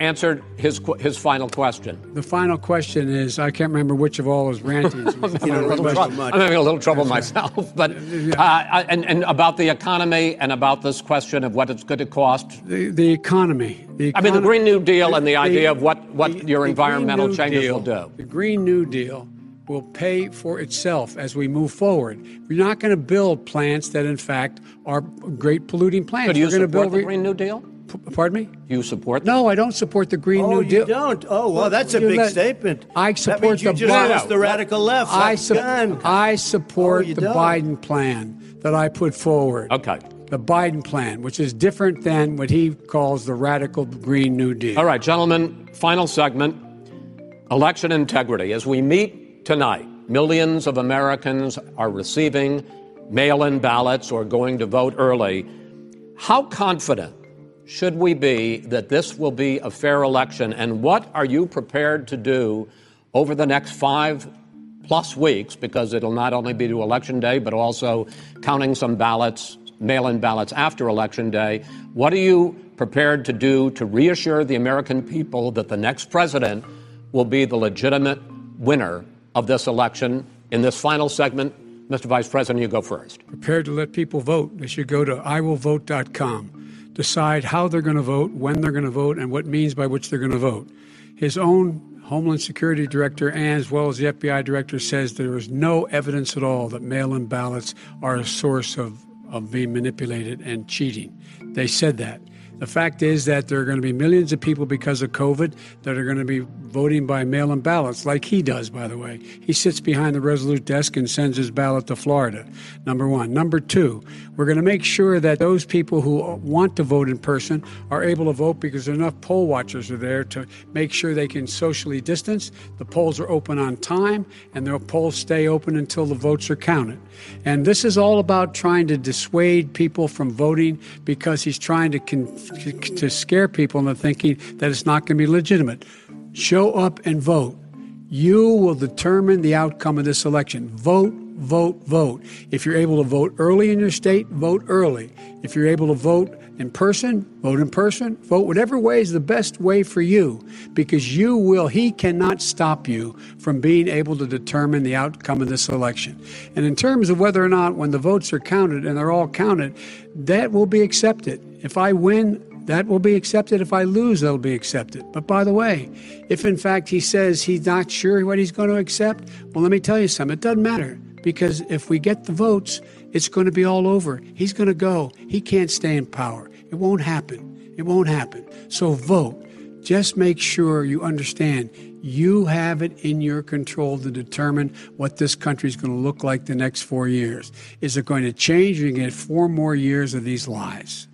Answered his his final question. The final question is I can't remember which of all his rantings. (laughs) was the I'm, having a little trouble, I'm having a little trouble myself, but uh, and, and about the economy and about this question of what it's going to cost. The, the economy. The I mean, the Green New Deal and the idea of what, what the- your the environmental changes Deal- will do. The Green New Deal will pay for itself as we move forward. We're not going to build plants that, in fact, are great polluting plants. Do you We're going to support build the Green New Deal? P- Pardon me? You support? No, I don't support the Green Oh, New you Deal. don't? Oh, well, that's a You big let- statement. I That support means you the just Biden- the radical left. I, su- I support Oh, the don't? Biden plan that I put forward. Okay. The Biden plan, which is different than what he calls the radical Green New Deal. All right, gentlemen, final segment election integrity. As we meet tonight, millions of Americans are receiving mail in ballots or going to vote early. How confident should we be that this will be a fair election? And what are you prepared to do over the next five plus weeks? Because it'll not only be to election day, but also counting some ballots, mail in ballots after election day. What are you prepared to do to reassure the American people that the next president will be the legitimate winner of this election? In this final segment, Mr. Vice President, you go first. Prepared to let people vote. They should go to iwillvote.com, decide how they're going to vote, when they're going to vote, and what means by which they're going to vote. His own Homeland Security Director, as well as the FBI Director, says there is no evidence at all that mail in ballots are a source of, of being manipulated and cheating. They said that. The fact is that there are going to be millions of people because of COVID that are going to be voting by mail in ballots, like he does, by the way. He sits behind the Resolute desk and sends his ballot to Florida, number one. Number two, we're going to make sure that those people who want to vote in person are able to vote because enough poll watchers are there to make sure they can socially distance. The polls are open on time, and the polls stay open until the votes are counted. And this is all about trying to dissuade people from voting because he's trying to, con- to scare people into thinking that it's not going to be legitimate. Show up and vote. You will determine the outcome of this election. Vote, vote, vote. If you're able to vote early in your state, vote early. If you're able to vote in person, vote in person, vote whatever way is the best way for you because you will, he cannot stop you from being able to determine the outcome of this election. And in terms of whether or not when the votes are counted and they're all counted, that will be accepted. If I win, that will be accepted. If I lose, that'll be accepted. But by the way, if in fact he says he's not sure what he's going to accept, well, let me tell you something. It doesn't matter because if we get the votes, it's going to be all over. He's going to go. He can't stay in power. It won't happen. It won't happen. So vote. Just make sure you understand you have it in your control to determine what this country is going to look like the next four years. Is it going to change? You're going to get four more years of these lies.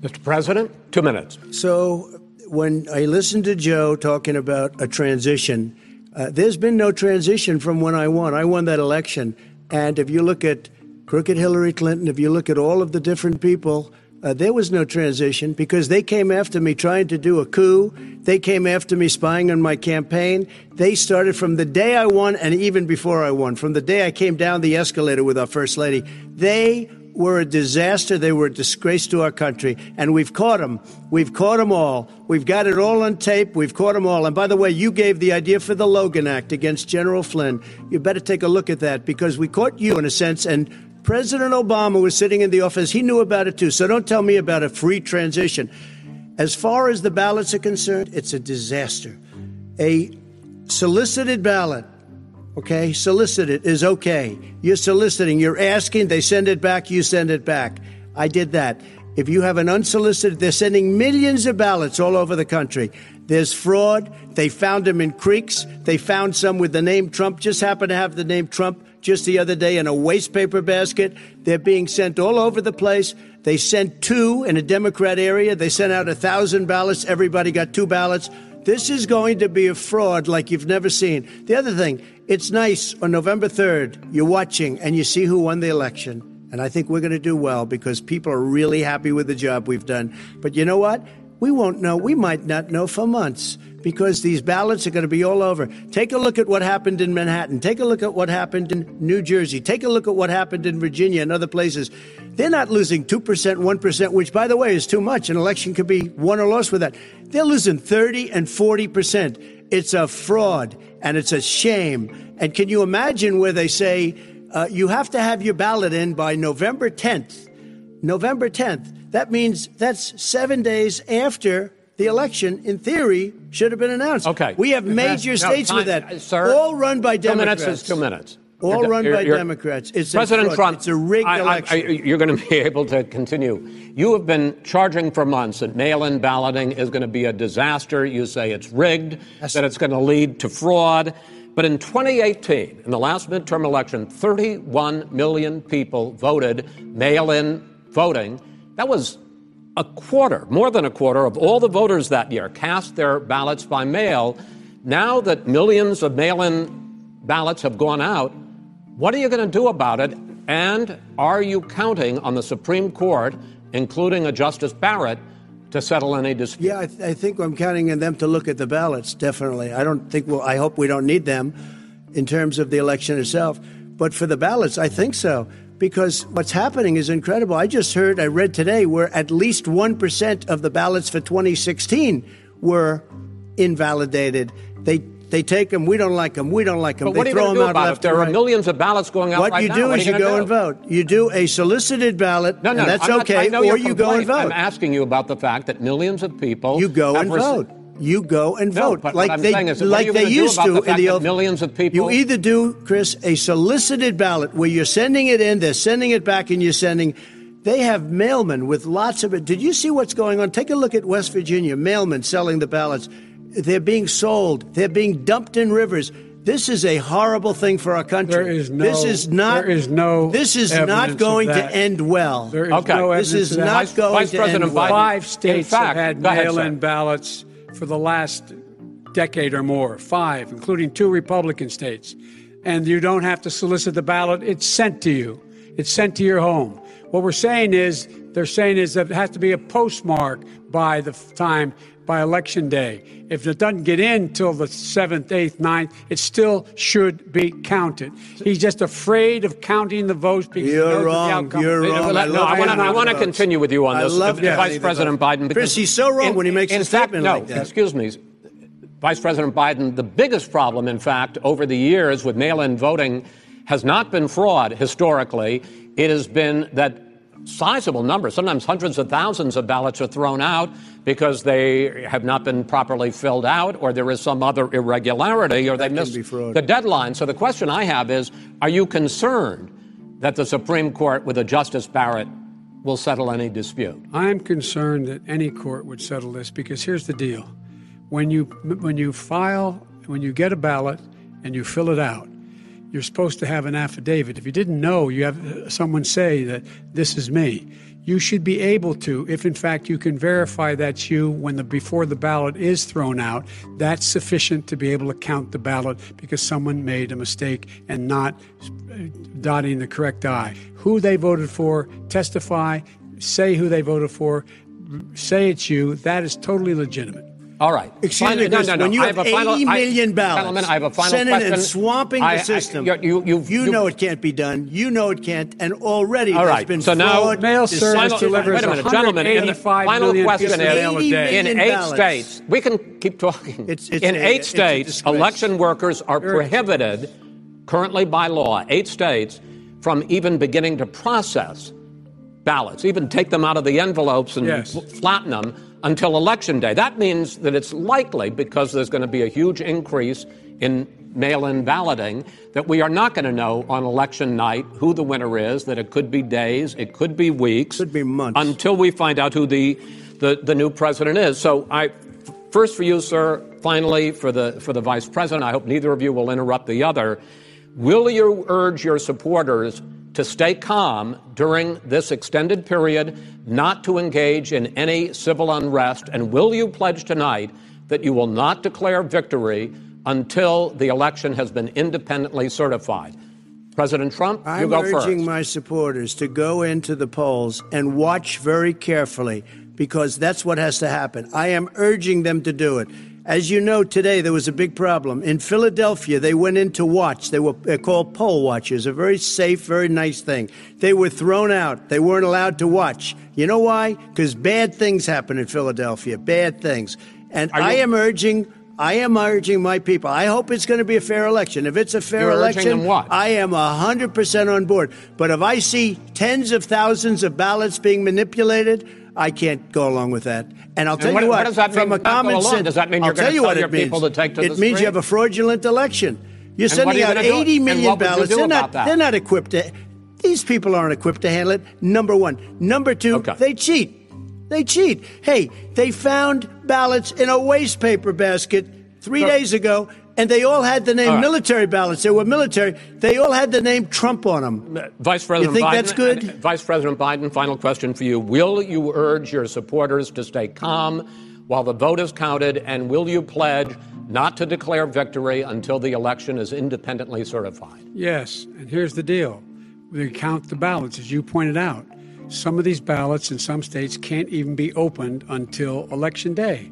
Mr. President, two minutes. So, when I listened to Joe talking about a transition, uh, there's been no transition from when I won. I won that election. And if you look at crooked Hillary Clinton, if you look at all of the different people, uh, there was no transition because they came after me trying to do a coup. They came after me spying on my campaign. They started from the day I won and even before I won, from the day I came down the escalator with our First Lady. They were a disaster. They were a disgrace to our country. And we've caught them. We've caught them all. We've got it all on tape. We've caught them all. And by the way, you gave the idea for the Logan Act against General Flynn. You better take a look at that because we caught you in a sense. And President Obama was sitting in the office. He knew about it too. So don't tell me about a free transition. As far as the ballots are concerned, it's a disaster. A solicited ballot Okay, solicited is okay. You're soliciting, you're asking, they send it back, you send it back. I did that. If you have an unsolicited, they're sending millions of ballots all over the country. There's fraud. They found them in creeks. They found some with the name Trump, just happened to have the name Trump just the other day in a waste paper basket. They're being sent all over the place. They sent two in a Democrat area. They sent out a thousand ballots. Everybody got two ballots. This is going to be a fraud like you've never seen. The other thing, it's nice on November 3rd, you're watching and you see who won the election. And I think we're going to do well because people are really happy with the job we've done. But you know what? We won't know. We might not know for months because these ballots are going to be all over. Take a look at what happened in Manhattan. Take a look at what happened in New Jersey. Take a look at what happened in Virginia and other places. They're not losing 2%, 1%, which, by the way, is too much. An election could be won or lost with that. They're losing 30 and 40%. It's a fraud and it's a shame. And can you imagine where they say uh, you have to have your ballot in by November 10th? November 10th. That means that's seven days after the election, in theory, should have been announced. Okay. We have major states with that. Sir, all run by Democrats. Two minutes is two minutes. All you're, run you're, by you're, Democrats. It's President a Trump. It's a rigged I, election. I, you're going to be (laughs) able to continue. You have been charging for months that mail-in balloting is going to be a disaster. You say it's rigged, That's that it's going to lead to fraud. But in 2018, in the last midterm election, 31 million people voted mail-in voting. That was a quarter, more than a quarter of all the voters that year cast their ballots by mail. Now that millions of mail in ballots have gone out, what are you going to do about it? And are you counting on the Supreme Court, including a Justice Barrett, to settle any dispute? Yeah, I, th- I think I'm counting on them to look at the ballots, definitely. I don't think, well, I hope we don't need them in terms of the election itself. But for the ballots, I think so because what's happening is incredible. I just heard, I read today, where at least 1% of the ballots for 2016 were invalidated. They They take them. We don't like them. We don't like them. But they what are you throw going them do out left There and are millions of ballots going out What right you now. do are is you gonna go do? and vote. You do a solicited ballot, No, no, and that's I'm okay. Know or you go and complaint. I'm asking you about the fact that millions of people You go and vote. You go and No, vote but like what I'm they is, what are like you they do used to the in the old millions of people- You either do, Chris, a solicited ballot where you're sending it in, they're sending it back, and you're sending. They have mailmen with lots of it. Did you see what's going on? Take a look at West Virginia. Mailmen selling the ballots. They're being sold. They're being dumped in rivers. This is a horrible thing for our country. There is no- This is not. there is no This is not going to end well. There is Okay. no This is not Vice- going Vice to President end well. Biden- Five states In fact, have had mail-in sir. ballots for the last decade or more. Five, including two Republican states. And you don't have to solicit the ballot. It's sent to you. It's sent to your home. What we're saying is, they're saying is that it has to be a postmark by the time, by election day. If it doesn't get in till the 7th, 8th, 9th, it still should be counted. He's just afraid of counting the votes because You're knows what the wrong. outcome You're is. wrong. No, I no, I want to. I want to continue with you on I this, love counting Vice President votes. Biden. Chris, because he's so wrong in- when he makes in a fact, statement no, like that. excuse me, Vice President Biden. The biggest problem, in fact, over the years with mail-in voting, has not been fraud. Historically, it has been that sizable numbers, sometimes hundreds of thousands of ballots are thrown out because they have not been properly filled out, or there is some other irregularity, or they missed the deadline. So the question I have is: Are you concerned that the Supreme Court, with a Justice Barrett, will settle any dispute? I'm concerned that any court would settle this because here's the deal. When you when you file when you get a ballot and you fill it out, you're supposed to have an affidavit. If you didn't know, you have uh, someone say that this is me. You should be able to, if in fact you can verify that's you when the before the ballot is thrown out, that's sufficient to be able to count the ballot because someone made a mistake and not uh, dotting the correct I. Who they voted for, testify, say who they voted for, say it's you. That is totally legitimate. All right. Excuse Final- me, Chris, when you I have, a final- 80 I- ballots Gentlemen, I have a final sending question. and swamping I- I- the system, you, you, you've- you you- know it can't be done. You know it can't, and already All there's right. been So now- fraud, Mail deception. service delivers Wait a minute, gentlemen. in the final question is: mail a day. in million eight ballots. states, we can keep talking. It's- it's in a- eight it's states, election workers are prohibited, currently by law, eight states, from even beginning to process ballots, even take them out of the envelopes and Yes. flatten them until election day. That means that it's likely, because there's going to be a huge increase in mail in balloting, that we are not going to know on election night who the winner is, that it could be days, it could be weeks, Could be months. until we find out who the, the, the new president is. So, I, first for you, sir, finally for the, for the vice president, I hope neither of you will interrupt the other. Will you urge your supporters to stay calm during this extended period, not to engage in any civil unrest? And will you pledge tonight that you will not declare victory until the election has been independently certified? President Trump, you I'm go urging my supporters to go into the polls and watch very carefully because that's what has to happen. I am urging them to do it. As you know, today there was a big problem. In Philadelphia, they went in to watch. They were called poll watchers, a very safe, very nice thing. They were thrown out. They weren't allowed to watch. You know why? Because bad things happen in Philadelphia, bad things. And I am urging. I am urging my people. I hope it's going to be a fair election. If it's a fair You're election? I am 100% on board. But if I see tens of thousands of ballots being manipulated, I can't go along with that. And I'll tell what- you what what, does that from mean, a common sense, Does that mean you're gonna tell you what your it means. people to take to it means street? you have a fraudulent election. You're And sending you out gonna do? 80 And million what would you ballots. They're not. They're not equipped to. These people aren't equipped to handle it. Number one. Number two. Okay. They cheat. They cheat. Hey, they found ballots in a waste paper basket three So- days ago, and they all had the name All right. military ballots. They were military. They all had the name Trump on them. Vice President You think Biden, that's good? uh, Vice President Biden, final question for you. Will you urge your supporters to stay calm while the vote is counted? And will you pledge not to declare victory until the election is independently certified? Yes, and here's the deal. We count the ballots, as you pointed out. Some of these ballots in some states can't even be opened until election day.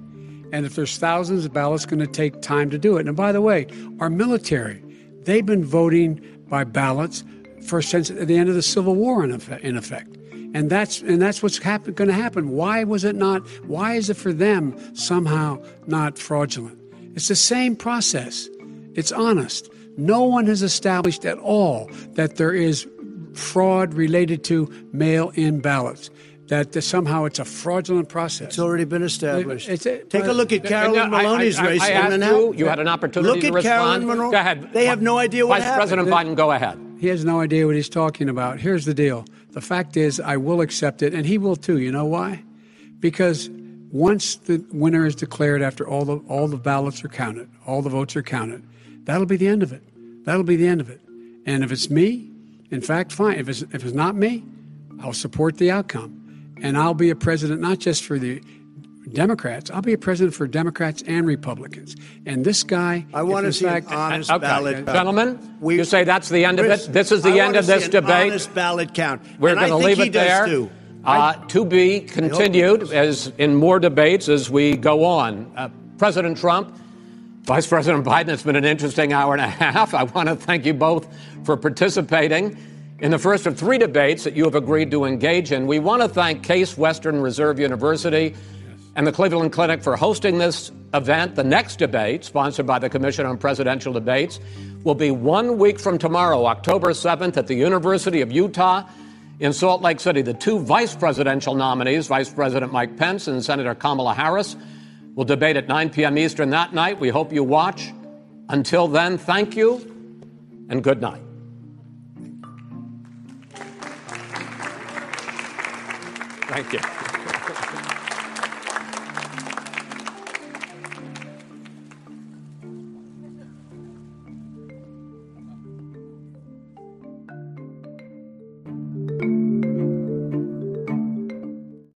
And if there's thousands of ballots, it's going to take time to do it. And by the way, our military, they've been voting by ballots for since the end of the Civil War, in effect. In effect. And that's and that's what's happen, going to happen. Why was it not? Why is it for them somehow not fraudulent? It's the same process. It's honest. No one has established at all that there is fraud related to mail in ballots that somehow it's a fraudulent process. It's already been established. It's a, Take a look at Carolyn Maloney's I, I, race I in Manhattan. You, you had an opportunity look to at respond. Carolyn Monroe. Go ahead. They have no idea what Vice happened. President Biden, go ahead. He has no idea what he's talking about. Here's the deal. The fact is, I will accept it, and he will too. You know why? Because once the winner is declared after all the all the ballots are counted, all the votes are counted, that'll be the end of it. That'll be the end of it. And if it's me, in fact, fine. If it's if it's not me, I'll support the outcome. And I'll be a president not just for the Democrats. I'll be a president for Democrats and Republicans. And this guy, I want to see fact, an honest okay. ballot. Gentlemen, We- you say that's the end of it. This is the I end of this see an debate. Honest ballot count. We're going to leave he it does there. Too. Uh, to be continued as in more debates as we go on. Uh, President Trump, Vice President Biden, it's been an interesting hour and a half. I want to thank you both for participating in the first of three debates that you have agreed to engage in. We want to thank Case Western Reserve University and the Cleveland Clinic for hosting this event. The next debate, sponsored by the Commission on Presidential Debates, will be one week from tomorrow, October 7th, at the University of Utah in Salt Lake City. The two vice presidential nominees, Vice President Mike Pence and Senator Kamala Harris, will debate at 9 p.m. Eastern that night. We hope you watch. Until then, thank you and good night. Thank you.